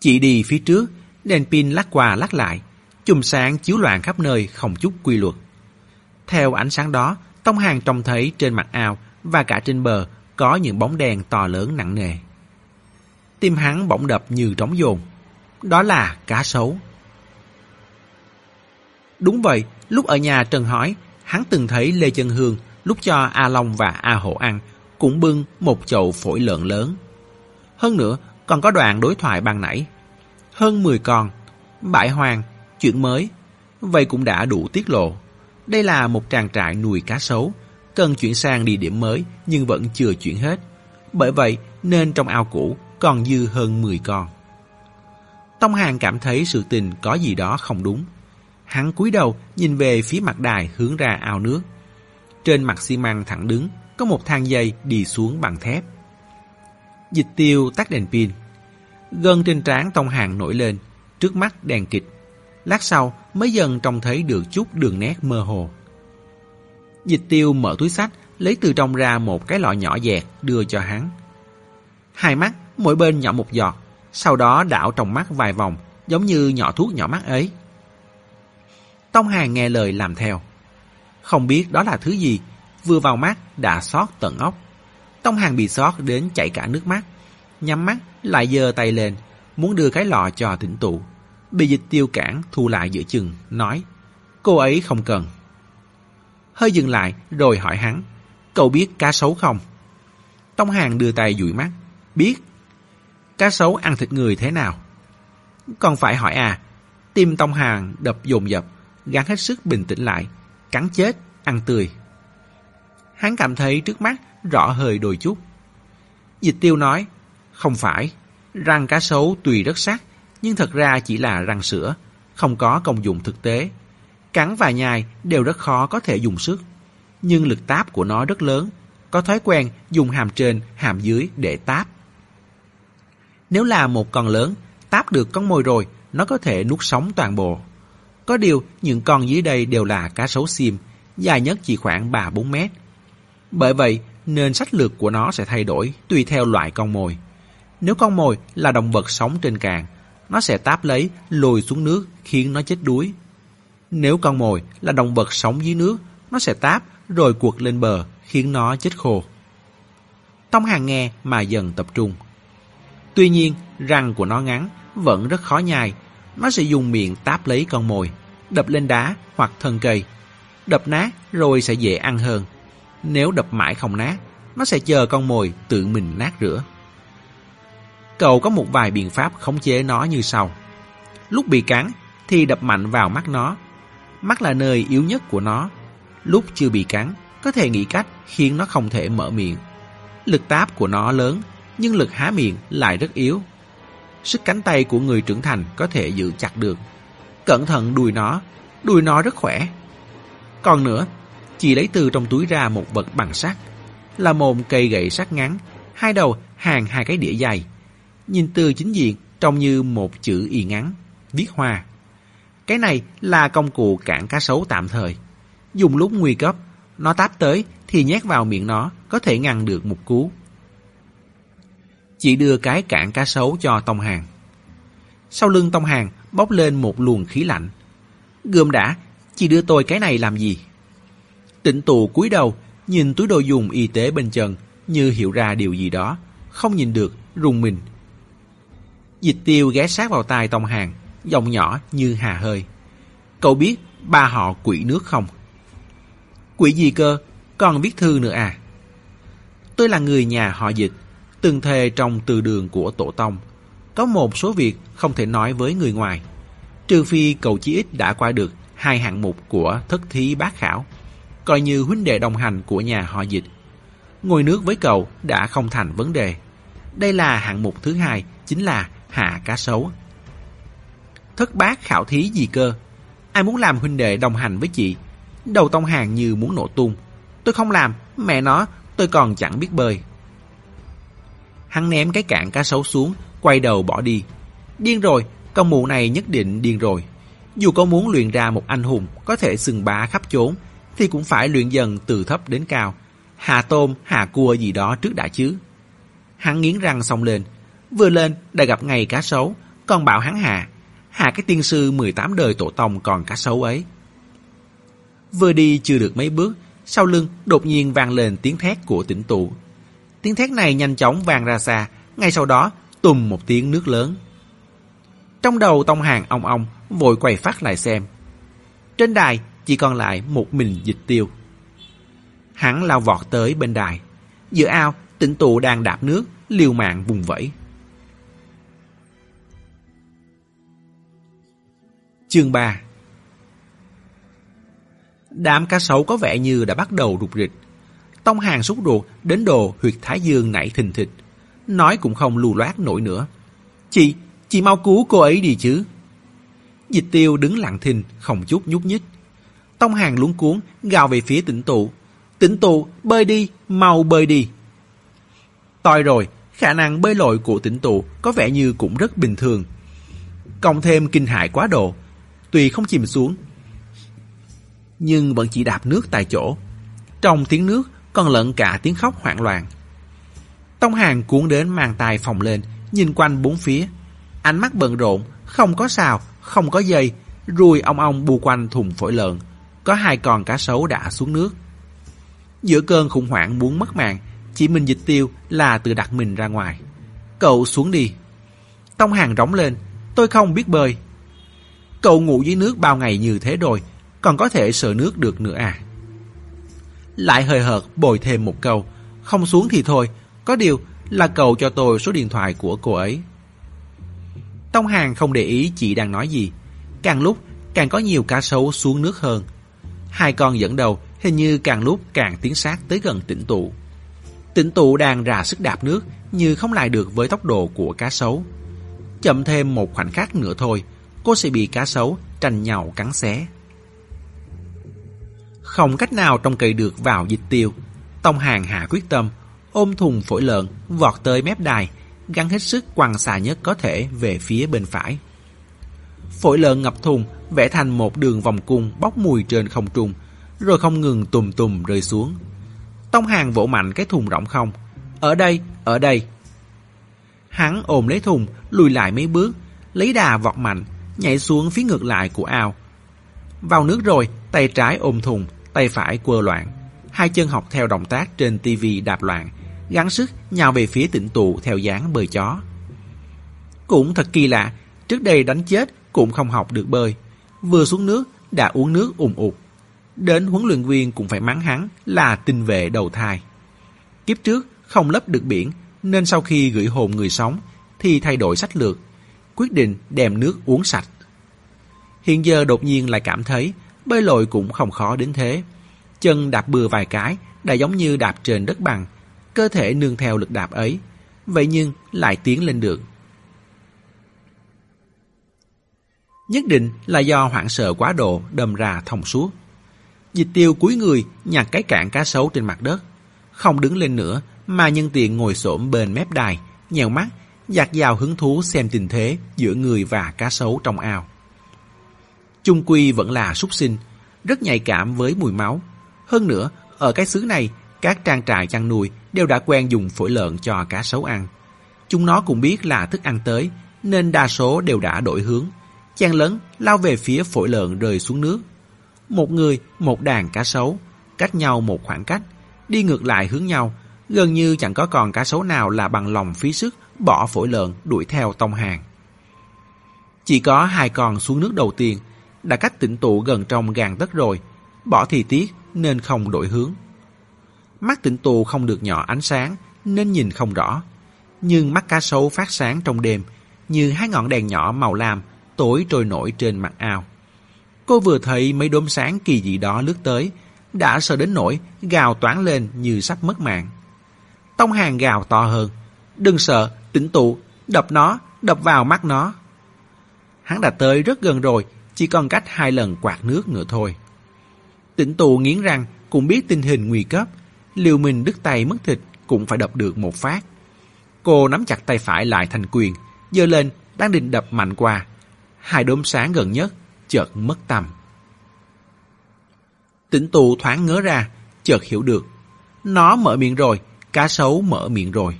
Chị đi phía trước, đèn pin lắc qua lắc lại, chùm sáng chiếu loạn khắp nơi không chút quy luật. Theo ánh sáng đó, tông hàng trông thấy trên mặt ao và cả trên bờ có những bóng đèn to lớn nặng nề. Tim hắn bỗng đập như trống dồn. Đó là cá sấu. Đúng vậy, lúc ở nhà Trần hỏi, hắn từng thấy Lê Chân Hương lúc cho A Long và A Hổ ăn, cũng bưng một chậu phổi lợn lớn. Hơn nữa, còn có đoạn đối thoại ban nãy. Hơn 10 con, bãi hoàng chuyện mới. Vậy cũng đã đủ tiết lộ. Đây là một trang trại nuôi cá sấu, cần chuyển sang địa điểm mới nhưng vẫn chưa chuyển hết. Bởi vậy nên trong ao cũ còn dư hơn 10 con. Tông Hàng cảm thấy sự tình có gì đó không đúng. Hắn cúi đầu nhìn về phía mặt đài hướng ra ao nước. Trên mặt xi măng thẳng đứng có một thang dây đi xuống bằng thép. Dịch tiêu tắt đèn pin. Gân trên trán Tông Hàng nổi lên, trước mắt đèn kịch. Lát sau mới dần trông thấy được chút đường nét mơ hồ. Dịch tiêu mở túi sách, lấy từ trong ra một cái lọ nhỏ dẹt đưa cho hắn. Hai mắt mỗi bên nhỏ một giọt, sau đó đảo trong mắt vài vòng, giống như nhỏ thuốc nhỏ mắt ấy. Tông Hàng nghe lời làm theo. Không biết đó là thứ gì, vừa vào mắt đã xót tận ốc. Tông Hàng bị xót đến chảy cả nước mắt, nhắm mắt lại giơ tay lên, muốn đưa cái lọ cho tỉnh tụ. Bị dịch tiêu cản thu lại giữa chừng, nói Cô ấy không cần. Hơi dừng lại rồi hỏi hắn Cậu biết cá sấu không? Tông Hàng đưa tay dụi mắt Biết Cá sấu ăn thịt người thế nào? Còn phải hỏi à, tim Tông Hàng đập dồn dập, gắng hết sức bình tĩnh lại, cắn chết, ăn tươi. Hắn cảm thấy trước mắt rõ hơi đôi chút. Dịch tiêu nói, không phải, Răng cá sấu tùy rất sắc, nhưng thật ra chỉ là răng sữa, không có công dụng thực tế. Cắn và nhai đều rất khó có thể dùng sức, nhưng lực táp của nó rất lớn, có thói quen dùng hàm trên, hàm dưới để táp. Nếu là một con lớn, táp được con mồi rồi, nó có thể nuốt sống toàn bộ. Có điều, những con dưới đây đều là cá sấu sim, dài nhất chỉ khoảng 3-4 mét. Bởi vậy, nên sách lược của nó sẽ thay đổi tùy theo loại con mồi. Nếu con mồi là động vật sống trên cạn, nó sẽ táp lấy, lùi xuống nước khiến nó chết đuối. Nếu con mồi là động vật sống dưới nước, nó sẽ táp rồi cuột lên bờ khiến nó chết khô. Tông hàng nghe mà dần tập trung. Tuy nhiên, răng của nó ngắn, vẫn rất khó nhai. Nó sẽ dùng miệng táp lấy con mồi, đập lên đá hoặc thân cây. Đập nát rồi sẽ dễ ăn hơn. Nếu đập mãi không nát, nó sẽ chờ con mồi tự mình nát rửa. Cậu có một vài biện pháp khống chế nó như sau. Lúc bị cắn thì đập mạnh vào mắt nó. Mắt là nơi yếu nhất của nó. Lúc chưa bị cắn, có thể nghĩ cách khiến nó không thể mở miệng. Lực táp của nó lớn, nhưng lực há miệng lại rất yếu. Sức cánh tay của người trưởng thành có thể giữ chặt được. Cẩn thận đùi nó, đùi nó rất khỏe. Còn nữa, chỉ lấy từ trong túi ra một vật bằng sắt, là mồm cây gậy sắt ngắn, hai đầu hàng hai cái đĩa dày. Nhìn từ chính diện trông như một chữ y ngắn, viết hoa. Cái này là công cụ cản cá sấu tạm thời. Dùng lúc nguy cấp, nó táp tới thì nhét vào miệng nó có thể ngăn được một cú. Chị đưa cái cản cá sấu cho Tông Hàng. Sau lưng Tông Hàng bốc lên một luồng khí lạnh. Gươm đã, chị đưa tôi cái này làm gì? Tịnh tù cúi đầu, nhìn túi đồ dùng y tế bên chân, như hiểu ra điều gì đó, không nhìn được, rùng mình. Dịch tiêu ghé sát vào tai Tông Hàng, giọng nhỏ như hà hơi. Cậu biết ba họ quỷ nước không? Quỷ gì cơ? Còn viết thư nữa à? Tôi là người nhà họ dịch, từng thề trong từ đường của tổ tông. Có một số việc không thể nói với người ngoài. Trừ phi cậu chí ít đã qua được hai hạng mục của thất thí bát khảo, coi như huynh đệ đồng hành của nhà họ dịch. Ngồi nước với cậu đã không thành vấn đề. Đây là hạng mục thứ hai, chính là hạ cá sấu. Thất bát khảo thí gì cơ? Ai muốn làm huynh đệ đồng hành với chị? Đầu tông hàng như muốn nổ tung. Tôi không làm, mẹ nó, tôi còn chẳng biết bơi. Hắn ném cái cạn cá sấu xuống, quay đầu bỏ đi. Điên rồi, con mụ này nhất định điên rồi. Dù có muốn luyện ra một anh hùng có thể sừng bá khắp chốn, thì cũng phải luyện dần từ thấp đến cao. Hạ tôm, hạ cua gì đó trước đã chứ. Hắn nghiến răng xong lên. Vừa lên đã gặp ngày cá sấu, còn bảo hắn hạ. Hạ cái tiên sư 18 đời tổ tông còn cá sấu ấy. Vừa đi chưa được mấy bước, sau lưng đột nhiên vang lên tiếng thét của tỉnh tụ. Tiếng thét này nhanh chóng vang ra xa, ngay sau đó tùm một tiếng nước lớn. Trong đầu tông hàng ong ong, vội quay phát lại xem. Trên đài chỉ còn lại một mình dịch tiêu. Hắn lao vọt tới bên đài. Giữa ao, tỉnh tụ đang đạp nước, liều mạng vùng vẫy. Chương 3 Đám cá sấu có vẻ như đã bắt đầu rụt rịch. Tông hàng xúc ruột đến đồ huyệt thái dương nảy thình thịch. Nói cũng không lù loát nổi nữa. Chị, chị mau cứu cô ấy đi chứ. Dịch tiêu đứng lặng thinh, không chút nhúc nhích. Tông hàng luống cuốn, gào về phía tỉnh tụ. Tỉnh tụ, bơi đi, mau bơi đi. Toi rồi, khả năng bơi lội của tỉnh tụ có vẻ như cũng rất bình thường. Cộng thêm kinh hại quá độ. Tuy không chìm xuống, nhưng vẫn chỉ đạp nước tại chỗ. Trong tiếng nước còn lẫn cả tiếng khóc hoảng loạn. Tông hàng cuốn đến mang tay phòng lên, nhìn quanh bốn phía. Ánh mắt bận rộn, không có xào, không có dây, ruồi ong ong bù quanh thùng phổi lợn. Có hai con cá sấu đã xuống nước. Giữa cơn khủng hoảng muốn mất mạng, chỉ mình dịch tiêu là tự đặt mình ra ngoài. Cậu xuống đi. Tông hàng rống lên, tôi không biết bơi. Cậu ngủ dưới nước bao ngày như thế rồi, còn có thể sợ nước được nữa à. Lại hơi hợt bồi thêm một câu, không xuống thì thôi, có điều là cầu cho tôi số điện thoại của cô ấy. Tông Hàng không để ý chị đang nói gì, càng lúc càng có nhiều cá sấu xuống nước hơn. Hai con dẫn đầu hình như càng lúc càng tiến sát tới gần tỉnh tụ. tỉnh tụ đang ra sức đạp nước như không lại được với tốc độ của cá sấu. Chậm thêm một khoảnh khắc nữa thôi, cô sẽ bị cá sấu tranh nhau cắn xé. Không cách nào trông cậy được vào dịch tiêu. Tông hàng hạ quyết tâm, ôm thùng phổi lợn, vọt tới mép đài, gắn hết sức quăng xà nhất có thể về phía bên phải. Phổi lợn ngập thùng, vẽ thành một đường vòng cung bốc mùi trên không trung, rồi không ngừng tùm tùm rơi xuống. Tông hàng vỗ mạnh cái thùng rỗng không. Ở đây, ở đây. Hắn ôm lấy thùng, lùi lại mấy bước, lấy đà vọt mạnh, nhảy xuống phía ngược lại của ao. Vào nước rồi, tay trái ôm thùng, tay phải quơ loạn. Hai chân học theo động tác trên tivi đạp loạn, gắng sức nhào về phía tịnh tụ theo dáng bơi chó. Cũng thật kỳ lạ, trước đây đánh chết cũng không học được bơi. Vừa xuống nước, đã uống nước ùm ụt. Đến huấn luyện viên cũng phải mắng hắn là tinh vệ đầu thai. Kiếp trước không lấp được biển, nên sau khi gửi hồn người sống, thì thay đổi sách lược, quyết định đem nước uống sạch. Hiện giờ đột nhiên lại cảm thấy bơi lội cũng không khó đến thế. Chân đạp bừa vài cái đã giống như đạp trên đất bằng, cơ thể nương theo lực đạp ấy, vậy nhưng lại tiến lên được. Nhất định là do hoảng sợ quá độ đâm ra thông suốt. Dịch tiêu cúi người nhặt cái cạn cá sấu trên mặt đất, không đứng lên nữa mà nhân tiện ngồi xổm bên mép đài, nhèo mắt, dạt dào hứng thú xem tình thế giữa người và cá sấu trong ao. Chung quy vẫn là súc sinh, rất nhạy cảm với mùi máu. Hơn nữa, ở cái xứ này, các trang trại chăn nuôi đều đã quen dùng phổi lợn cho cá sấu ăn. Chúng nó cũng biết là thức ăn tới, nên đa số đều đã đổi hướng. Chen lớn lao về phía phổi lợn rơi xuống nước. Một người, một đàn cá sấu, cách nhau một khoảng cách, đi ngược lại hướng nhau, gần như chẳng có còn cá sấu nào là bằng lòng phí sức bỏ phổi lợn đuổi theo tông hàng. Chỉ có hai con xuống nước đầu tiên, đã cách tỉnh tụ gần trong gàn đất rồi, bỏ thì tiếc nên không đổi hướng. Mắt tỉnh tụ không được nhỏ ánh sáng nên nhìn không rõ, nhưng mắt cá sấu phát sáng trong đêm như hai ngọn đèn nhỏ màu lam tối trôi nổi trên mặt ao. Cô vừa thấy mấy đốm sáng kỳ dị đó lướt tới, đã sợ đến nỗi gào toán lên như sắp mất mạng. Tông hàng gào to hơn. Đừng sợ, tĩnh tụ, đập nó, đập vào mắt nó. Hắn đã tới rất gần rồi, chỉ còn cách hai lần quạt nước nữa thôi. Tĩnh tụ nghiến răng, cũng biết tình hình nguy cấp, liều mình đứt tay mất thịt cũng phải đập được một phát. Cô nắm chặt tay phải lại thành quyền, giơ lên, đang định đập mạnh qua. Hai đốm sáng gần nhất, chợt mất tầm. Tĩnh tụ thoáng ngớ ra, chợt hiểu được. Nó mở miệng rồi, cá sấu mở miệng rồi.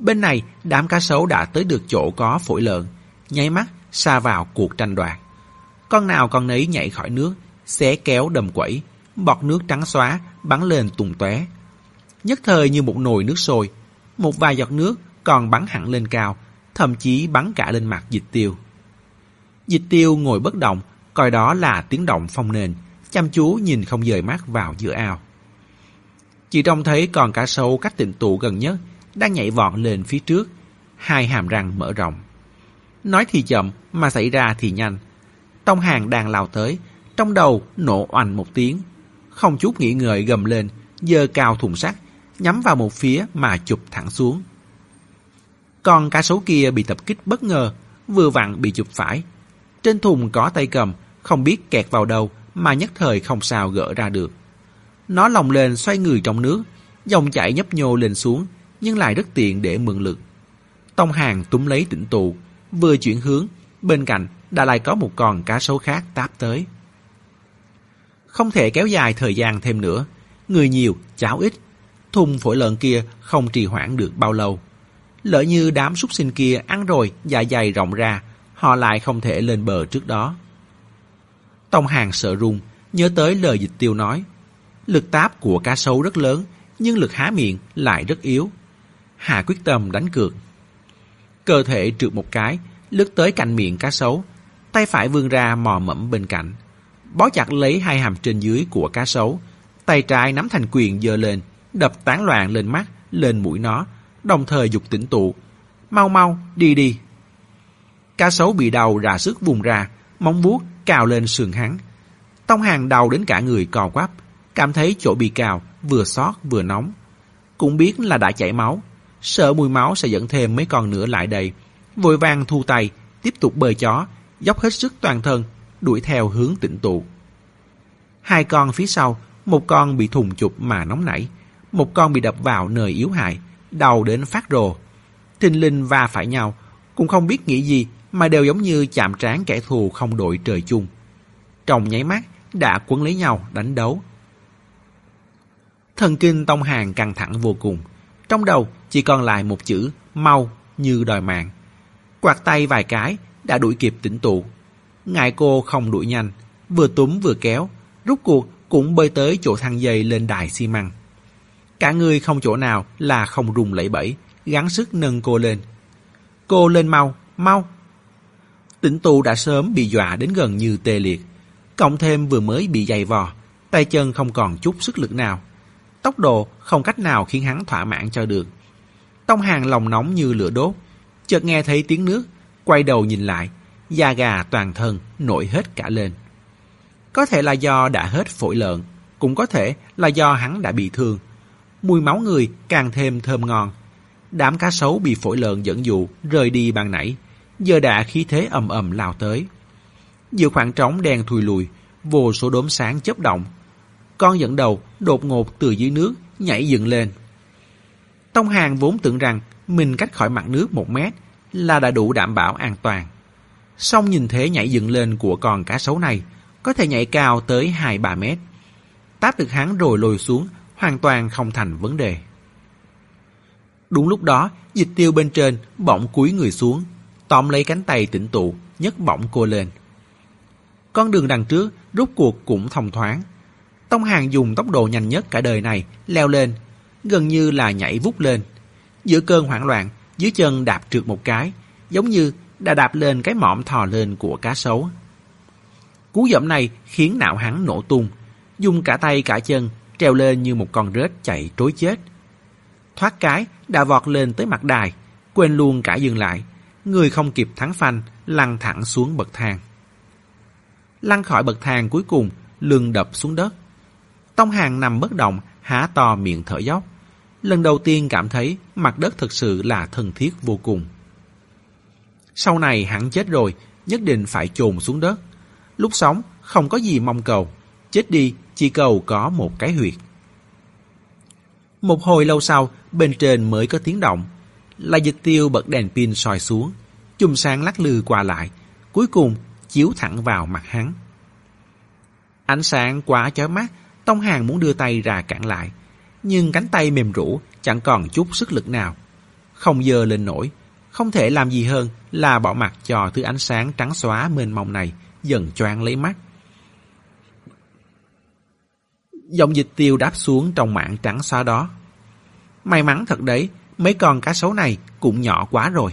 Bên này, đám cá sấu đã tới được chỗ có phổi lợn, nháy mắt xa vào cuộc tranh đoạt. Con nào con nấy nhảy khỏi nước, xé kéo đầm quẩy, bọt nước trắng xóa bắn lên tùng tóe. Nhất thời như một nồi nước sôi, một vài giọt nước còn bắn hẳn lên cao, thậm chí bắn cả lên mặt dịch tiêu. Dịch tiêu ngồi bất động, coi đó là tiếng động phong nền, chăm chú nhìn không rời mắt vào giữa ao. chỉ trông thấy còn cả sâu cách tịnh tụ gần nhất, đang nhảy vọt lên phía trước, hai hàm răng mở rộng. Nói thì chậm, mà xảy ra thì nhanh. Tông hàng đang lao tới, trong đầu nổ oanh một tiếng. Không chút nghĩ ngợi gầm lên, dơ cao thùng sắt, nhắm vào một phía mà chụp thẳng xuống. Còn cá sấu kia bị tập kích bất ngờ, vừa vặn bị chụp phải. Trên thùng có tay cầm, không biết kẹt vào đâu mà nhất thời không sao gỡ ra được. Nó lồng lên xoay người trong nước, dòng chảy nhấp nhô lên xuống, nhưng lại rất tiện để mượn lực. Tông hàng túm lấy tỉnh tụ, vừa chuyển hướng, bên cạnh đã lại có một con cá sấu khác táp tới. Không thể kéo dài thời gian thêm nữa, người nhiều, cháo ít, thùng phổi lợn kia không trì hoãn được bao lâu. Lỡ như đám súc sinh kia ăn rồi, dạ dày rộng ra, họ lại không thể lên bờ trước đó. Tông hàng sợ run, nhớ tới lời dịch tiêu nói. Lực táp của cá sấu rất lớn, nhưng lực há miệng lại rất yếu. Hà quyết tâm đánh cược. Cơ thể trượt một cái, lướt tới cạnh miệng cá sấu, tay phải vươn ra mò mẫm bên cạnh. Bó chặt lấy hai hàm trên dưới của cá sấu, tay trái nắm thành quyền giơ lên, đập tán loạn lên mắt, lên mũi nó, đồng thời dục tỉnh tụ. Mau mau, đi đi. Cá sấu bị đau ra sức vùng ra, móng vuốt cào lên sườn hắn. Tông hàng đau đến cả người cò quắp, cảm thấy chỗ bị cào vừa xót vừa nóng. cũng biết là đã chảy máu, sợ mùi máu sẽ dẫn thêm mấy con nữa lại đây. Vội vàng thu tay, tiếp tục bơi chó, dốc hết sức toàn thân, đuổi theo hướng tịnh tụ. Hai con phía sau, một con bị thùng chụp mà nóng nảy, một con bị đập vào nơi yếu hại, đầu đến phát rồ. Thình linh va phải nhau, cũng không biết nghĩ gì mà đều giống như chạm trán kẻ thù không đội trời chung. Trong nháy mắt đã quấn lấy nhau đánh đấu. Thần kinh Tông Hàng căng thẳng vô cùng. Trong đầu chỉ còn lại một chữ mau như đòi mạng. Quạt tay vài cái đã đuổi kịp tỉnh tụ. Ngại cô không đuổi nhanh, vừa túm vừa kéo, rút cuộc cũng bơi tới chỗ thang dây lên đài xi măng. Cả người không chỗ nào là không rung lẫy bẫy gắng sức nâng cô lên. Cô lên mau, mau. Tỉnh tụ đã sớm bị dọa đến gần như tê liệt. Cộng thêm vừa mới bị dày vò, tay chân không còn chút sức lực nào. Tốc độ không cách nào khiến hắn thỏa mãn cho được. Tông hàng lòng nóng như lửa đốt, chợt nghe thấy tiếng nước, quay đầu nhìn lại, da gà toàn thân nổi hết cả lên. Có thể là do đã hết phổi lợn, cũng có thể là do hắn đã bị thương. Mùi máu người càng thêm thơm ngon. Đám cá sấu bị phổi lợn dẫn dụ rời đi ban nãy, giờ đã khí thế ầm ầm lao tới. Giữa khoảng trống đen thui lùi, vô số đốm sáng chớp động. Con dẫn đầu đột ngột từ dưới nước nhảy dựng lên. Tông Hàng vốn tưởng rằng mình cách khỏi mặt nước một mét là đã đủ đảm bảo an toàn. song nhìn thế nhảy dựng lên của con cá sấu này, có thể nhảy cao tới 2-3 mét. Táp được hắn rồi lồi xuống, hoàn toàn không thành vấn đề. Đúng lúc đó, dịch tiêu bên trên bỗng cúi người xuống, tóm lấy cánh tay tỉnh tụ, nhấc bổng cô lên. Con đường đằng trước rút cuộc cũng thông thoáng. Tông Hàng dùng tốc độ nhanh nhất cả đời này leo lên, gần như là nhảy vút lên. Giữa cơn hoảng loạn, dưới chân đạp trượt một cái, giống như đã đạp lên cái mỏm thò lên của cá sấu. Cú dẫm này khiến não hắn nổ tung, dùng cả tay cả chân treo lên như một con rết chạy trối chết. Thoát cái đã vọt lên tới mặt đài, quên luôn cả dừng lại, người không kịp thắng phanh lăn thẳng xuống bậc thang. Lăn khỏi bậc thang cuối cùng, lưng đập xuống đất. Tông hàng nằm bất động, há to miệng thở dốc. Lần đầu tiên cảm thấy mặt đất thực sự là thân thiết vô cùng. Sau này hắn chết rồi, nhất định phải chôn xuống đất. Lúc sống, không có gì mong cầu. Chết đi, chỉ cầu có một cái huyệt. Một hồi lâu sau, bên trên mới có tiếng động. Là dịch tiêu bật đèn pin soi xuống. Chùm sáng lắc lư qua lại. Cuối cùng, chiếu thẳng vào mặt hắn. Ánh sáng quá chói mắt, Tông Hàng muốn đưa tay ra cản lại. Nhưng cánh tay mềm rũ, chẳng còn chút sức lực nào. Không dơ lên nổi, không thể làm gì hơn là bỏ mặt cho thứ ánh sáng trắng xóa mênh mông này dần choáng lấy mắt. Dòng dịch tiêu đáp xuống trong mạng trắng xóa đó. May mắn thật đấy, mấy con cá sấu này cũng nhỏ quá rồi.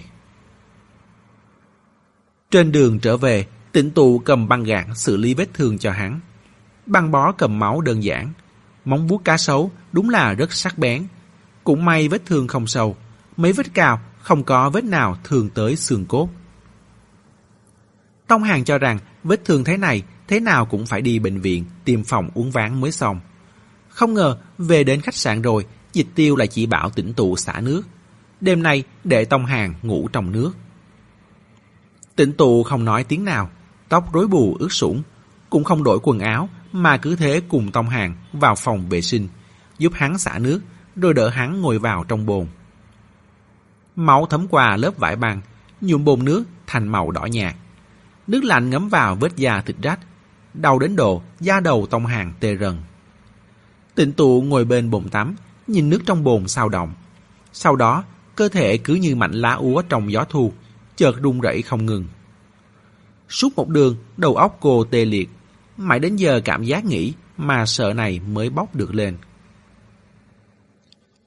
Trên đường trở về, tỉnh tụ cầm băng gạc xử lý vết thương cho hắn. Băng bó cầm máu đơn giản. Móng vuốt cá sấu đúng là rất sắc bén. Cũng may vết thương không sâu. Mấy vết cào không có vết nào thường tới xương cốt. Tông Hàng cho rằng vết thương thế này thế nào cũng phải đi bệnh viện tiêm phòng uống ván mới xong. Không ngờ về đến khách sạn rồi dịch tiêu lại chỉ bảo tỉnh tụ xả nước. Đêm nay để Tông Hàng ngủ trong nước. Tỉnh tụ không nói tiếng nào, tóc rối bù ướt sũng, cũng không đổi quần áo mà cứ thế cùng Tông Hàng vào phòng vệ sinh, giúp hắn xả nước rồi đỡ hắn ngồi vào trong bồn. Máu thấm qua lớp vải băng, nhuộm bồn nước thành màu đỏ nhạt. Nước lạnh ngấm vào vết da thịt rách, đau đến độ da đầu tông hàng tê rần. Tịnh tụ ngồi bên bồn tắm, nhìn nước trong bồn sao động. Sau đó, cơ thể cứ như mảnh lá úa trong gió thu, chợt rung rẩy không ngừng. Suốt một đường, đầu óc cô tê liệt, mãi đến giờ cảm giác nghĩ mà sợ này mới bóc được lên.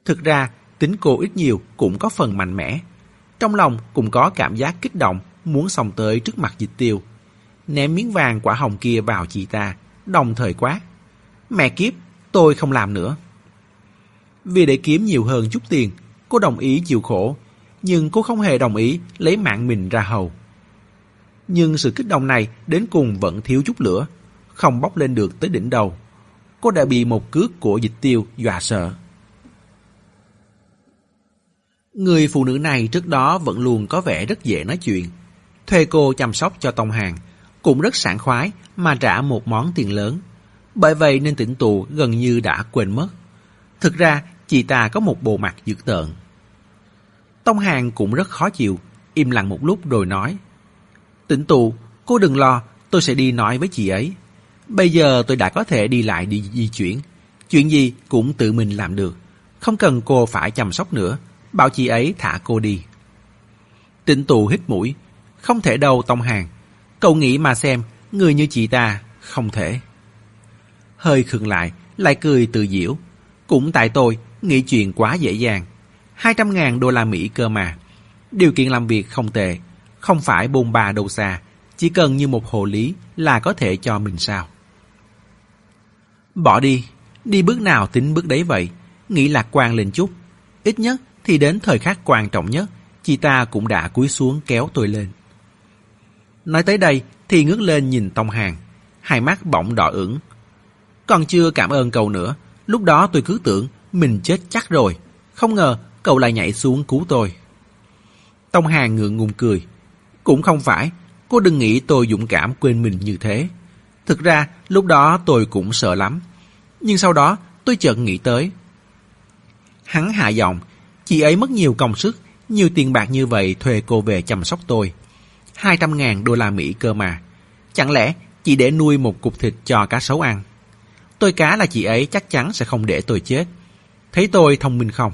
Thực ra, tính cô ít nhiều cũng có phần mạnh mẽ. Trong lòng cũng có cảm giác kích động, muốn xông tới trước mặt dịch tiêu. Ném miếng vàng quả hồng kia vào chị ta, đồng thời quát. Mẹ kiếp, tôi không làm nữa. Vì để kiếm nhiều hơn chút tiền, cô đồng ý chịu khổ, nhưng cô không hề đồng ý lấy mạng mình ra hầu. Nhưng sự kích động này đến cùng vẫn thiếu chút lửa, không bốc lên được tới đỉnh đầu. Cô đã bị một cước của dịch tiêu dọa sợ. Người phụ nữ này trước đó vẫn luôn có vẻ rất dễ nói chuyện. Thuê cô chăm sóc cho Tông Hàng, cũng rất sảng khoái mà trả một món tiền lớn. Bởi vậy nên tỉnh tù gần như đã quên mất. Thực ra, chị ta có một bộ mặt dữ tợn. Tông Hàng cũng rất khó chịu, im lặng một lúc rồi nói. Tỉnh tù, cô đừng lo, tôi sẽ đi nói với chị ấy. Bây giờ tôi đã có thể đi lại đi di chuyển. Chuyện gì cũng tự mình làm được. Không cần cô phải chăm sóc nữa. Bảo chị ấy thả cô đi. Tịnh tù hít mũi. Không thể đâu Tông Hàng. Cậu nghĩ mà xem, người như chị ta, không thể. Hơi khựng lại, lại cười tự diễu. Cũng tại tôi, nghĩ chuyện quá dễ dàng. 200 ngàn đô la Mỹ cơ mà. Điều kiện làm việc không tệ, không phải bôn ba đâu xa, chỉ cần như một hồ lý là có thể cho mình sao. Bỏ đi, đi bước nào tính bước đấy vậy, nghĩ lạc quan lên chút. Ít nhất thì đến thời khắc quan trọng nhất, chị ta cũng đã cúi xuống kéo tôi lên. Nói tới đây thì ngước lên nhìn Tông Hàng, hai mắt bỗng đỏ ửng. Còn chưa cảm ơn cậu nữa, lúc đó tôi cứ tưởng mình chết chắc rồi. Không ngờ cậu lại nhảy xuống cứu tôi. Tông Hàng ngượng ngùng cười. Cũng không phải, cô đừng nghĩ tôi dũng cảm quên mình như thế. Thực ra lúc đó tôi cũng sợ lắm. Nhưng sau đó tôi chợt nghĩ tới. Hắn hạ giọng, chị ấy mất nhiều công sức, nhiều tiền bạc như vậy thuê cô về chăm sóc tôi. 200 ngàn đô la Mỹ cơ mà. Chẳng lẽ chỉ để nuôi một cục thịt cho cá sấu ăn? Tôi cá là chị ấy chắc chắn sẽ không để tôi chết. Thấy tôi thông minh không?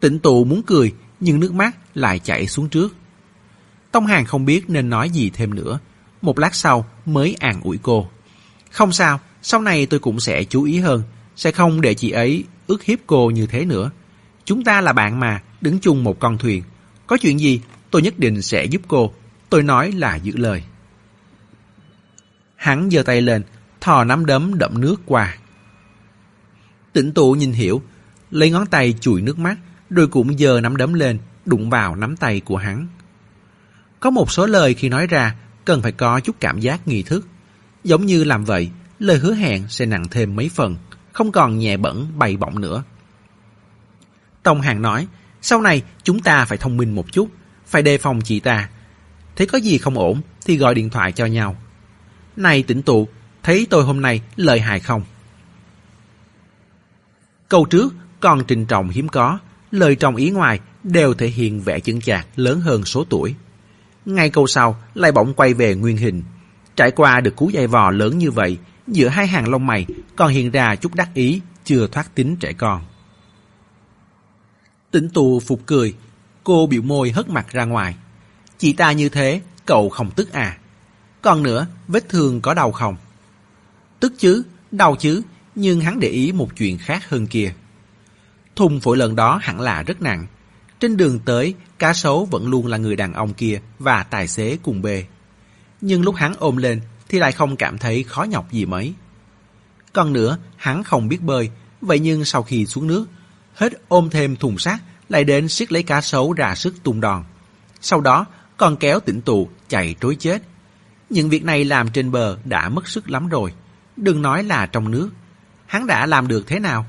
Tỉnh tụ muốn cười, nhưng nước mắt lại chảy xuống trước. Tông Hàng không biết nên nói gì thêm nữa. Một lát sau mới an ủi cô. Không sao, sau này tôi cũng sẽ chú ý hơn, sẽ không để chị ấy ức hiếp cô như thế nữa. Chúng ta là bạn mà, đứng chung một con thuyền. Có chuyện gì, tôi nhất định sẽ giúp cô. Tôi nói là giữ lời. Hắn giơ tay lên, thò nắm đấm đậm nước qua. Tĩnh tụ nhìn hiểu, lấy ngón tay chùi nước mắt, rồi cũng giơ nắm đấm lên, đụng vào nắm tay của hắn. Có một số lời khi nói ra, cần phải có chút cảm giác nghi thức. Giống như làm vậy, lời hứa hẹn sẽ nặng thêm mấy phần, không còn nhẹ bẩn bay bổng nữa. Tông Hàng nói, sau này chúng ta phải thông minh một chút, phải đề phòng chị ta. Thấy có gì không ổn thì gọi điện thoại cho nhau. Này tỉnh tụ, thấy tôi hôm nay lợi hại không? Câu trước còn trình trọng hiếm có, lời trong ý ngoài đều thể hiện vẻ chững chạc lớn hơn số tuổi. Ngay câu sau lại bỗng quay về nguyên hình. Trải qua được cú dây vò lớn như vậy, giữa hai hàng lông mày còn hiện ra chút đắc ý, chưa thoát tính trẻ con. Tỉnh tù phục cười, cô biểu môi hất mặt ra ngoài. Chị ta như thế, cậu không tức à? Còn nữa, vết thương có đau không? Tức chứ, đau chứ, nhưng hắn để ý một chuyện khác hơn kia. Thùng phổi lần đó hẳn là rất nặng. Trên đường tới, cá sấu vẫn luôn là người đàn ông kia và tài xế cùng bê. Nhưng lúc hắn ôm lên thì lại không cảm thấy khó nhọc gì mấy. Còn nữa, hắn không biết bơi, vậy nhưng sau khi xuống nước, hết ôm thêm thùng xác, lại đến siết lấy cá sấu ra sức tung đòn. Sau đó, còn kéo tỉnh tù chạy trối chết. Những việc này làm trên bờ đã mất sức lắm rồi. Đừng nói là trong nước. Hắn đã làm được thế nào?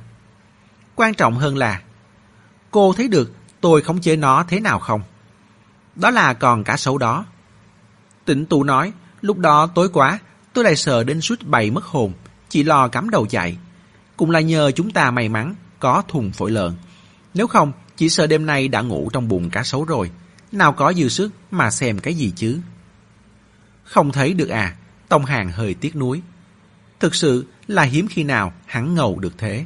Quan trọng hơn là, cô thấy được tôi khống chế nó thế nào không? Đó là còn cả sấu đó. Tỉnh tù nói, lúc đó tối quá, tôi lại sợ đến suýt bày mất hồn, chỉ lo cắm đầu chạy. Cũng là nhờ chúng ta may mắn, có thùng phổi lợn. Nếu không, chỉ sợ đêm nay đã ngủ trong bụng cá sấu rồi. Nào có dư sức mà xem cái gì chứ? Không thấy được à, Tông Hàng hơi tiếc nuối. Thực sự là hiếm khi nào hắn ngầu được thế.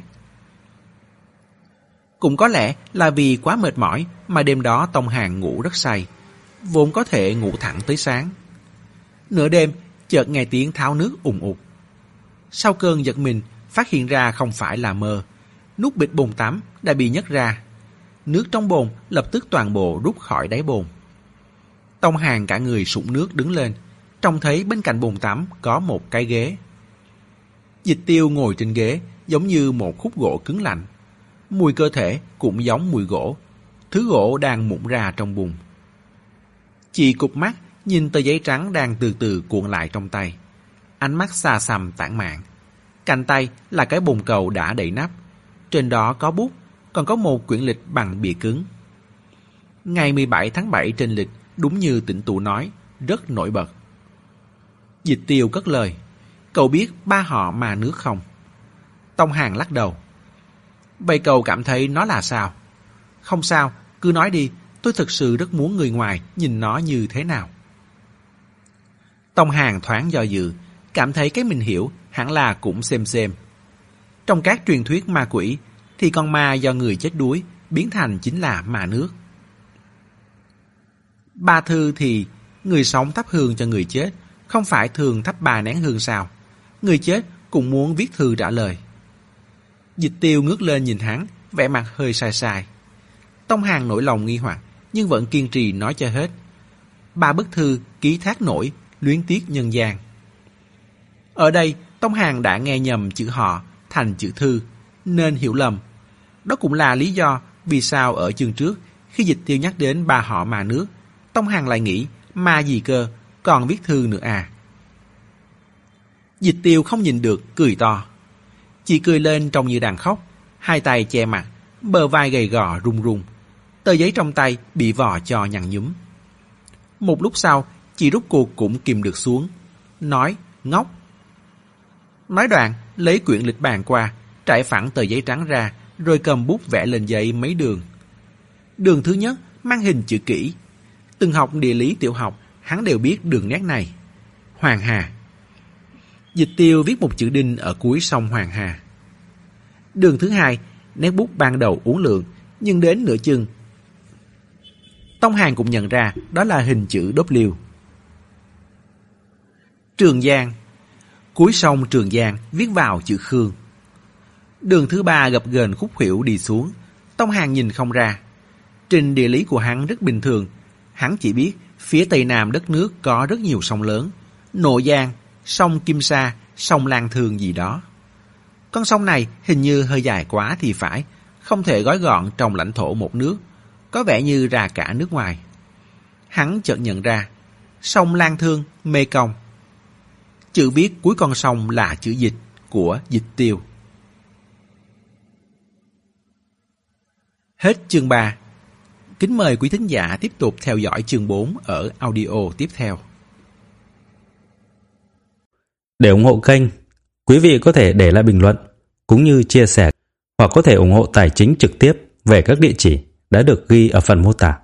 Cũng có lẽ là vì quá mệt mỏi mà đêm đó Tông Hàng ngủ rất say, vốn có thể ngủ thẳng tới sáng. Nửa đêm, chợt nghe tiếng tháo nước ùng ụt. Sau cơn giật mình, phát hiện ra không phải là mơ. Nút bịch bồn tắm đã bị nhấc ra. Nước trong bồn lập tức toàn bộ rút khỏi đáy bồn. Tông Hàng cả người sụng nước đứng lên, trông thấy bên cạnh bồn tắm có một cái ghế. Dịch tiêu ngồi trên ghế giống như một khúc gỗ cứng lạnh. Mùi cơ thể cũng giống mùi gỗ. Thứ gỗ đang mụn ra trong bùn. Chị cục mắt nhìn tờ giấy trắng đang từ từ cuộn lại trong tay. Ánh mắt xa xăm tản mạn. Cạnh tay là cái bồn cầu đã đậy nắp. Trên đó có bút, còn có một quyển lịch bằng bìa cứng. Ngày 17 tháng 7 trên lịch, đúng như tỉnh tụ nói, rất nổi bật. Dịch tiêu cất lời, cậu biết ba họ mà nước không? Tông Hàng lắc đầu. Vậy cậu cảm thấy nó là sao? Không sao, cứ nói đi, tôi thực sự rất muốn người ngoài nhìn nó như thế nào. Tông Hàng thoáng do dự, cảm thấy cái mình hiểu hẳn là cũng xem xem. Trong các truyền thuyết ma quỷ, thì con ma do người chết đuối biến thành chính là ma nước. Ba thư thì người sống thắp hương cho người chết, không phải thường thắp bà nén hương sao? Người chết cũng muốn viết thư trả lời. Dịch tiêu ngước lên nhìn hắn, vẻ mặt hơi sai sai. Tông Hàng nổi lòng nghi hoặc, nhưng vẫn kiên trì nói cho hết. Ba bức thư ký thác nổi, luyến tiếc nhân gian. Ở đây, Tông Hàng đã nghe nhầm chữ họ thành chữ thư, nên hiểu lầm. Đó cũng là lý do vì sao ở chương trước, khi dịch tiêu nhắc đến ba họ mà nước, Tông Hàng lại nghĩ ma gì cơ, còn viết thư nữa à. Dịch tiêu không nhìn được, cười to. Chị cười lên trông như đang khóc, hai tay che mặt, bờ vai gầy gò run run. Tờ giấy trong tay bị vò cho nhăn nhúm. Một lúc sau, chị rút cuộc cũng kìm được xuống. Nói, ngốc. Nói đoạn, lấy quyển lịch bàn qua, trải phẳng tờ giấy trắng ra, rồi cầm bút vẽ lên giấy mấy đường. Đường thứ nhất mang hình chữ kỹ. Từng học địa lý tiểu học, hắn đều biết đường nét này. Hoàng Hà. Dịch tiêu viết một chữ đinh ở cuối sông Hoàng Hà. Đường thứ hai, nét bút ban đầu uốn lượn, nhưng đến nửa chừng. Tông Hàng cũng nhận ra đó là hình chữ W. Trường Giang Cuối sông Trường Giang viết vào chữ Khương. Đường thứ ba gập ghềnh khúc khuỷu đi xuống. Tông Hàng nhìn không ra. Trình địa lý của hắn rất bình thường. Hắn chỉ biết phía tây nam đất nước có rất nhiều sông lớn. Nội Giang, sông Kim Sa, sông Lan Thương gì đó. Con sông này hình như hơi dài quá thì phải, không thể gói gọn trong lãnh thổ một nước, có vẻ như ra cả nước ngoài. Hắn chợt nhận ra, sông Lan Thương, Mê Công. Chữ viết cuối con sông là chữ dịch của dịch tiêu. Hết chương 3. Kính mời quý thính giả tiếp tục theo dõi chương 4 ở audio tiếp theo. Để ủng hộ kênh, quý vị có thể để lại bình luận cũng như chia sẻ hoặc có thể ủng hộ tài chính trực tiếp về các địa chỉ đã được ghi ở phần mô tả.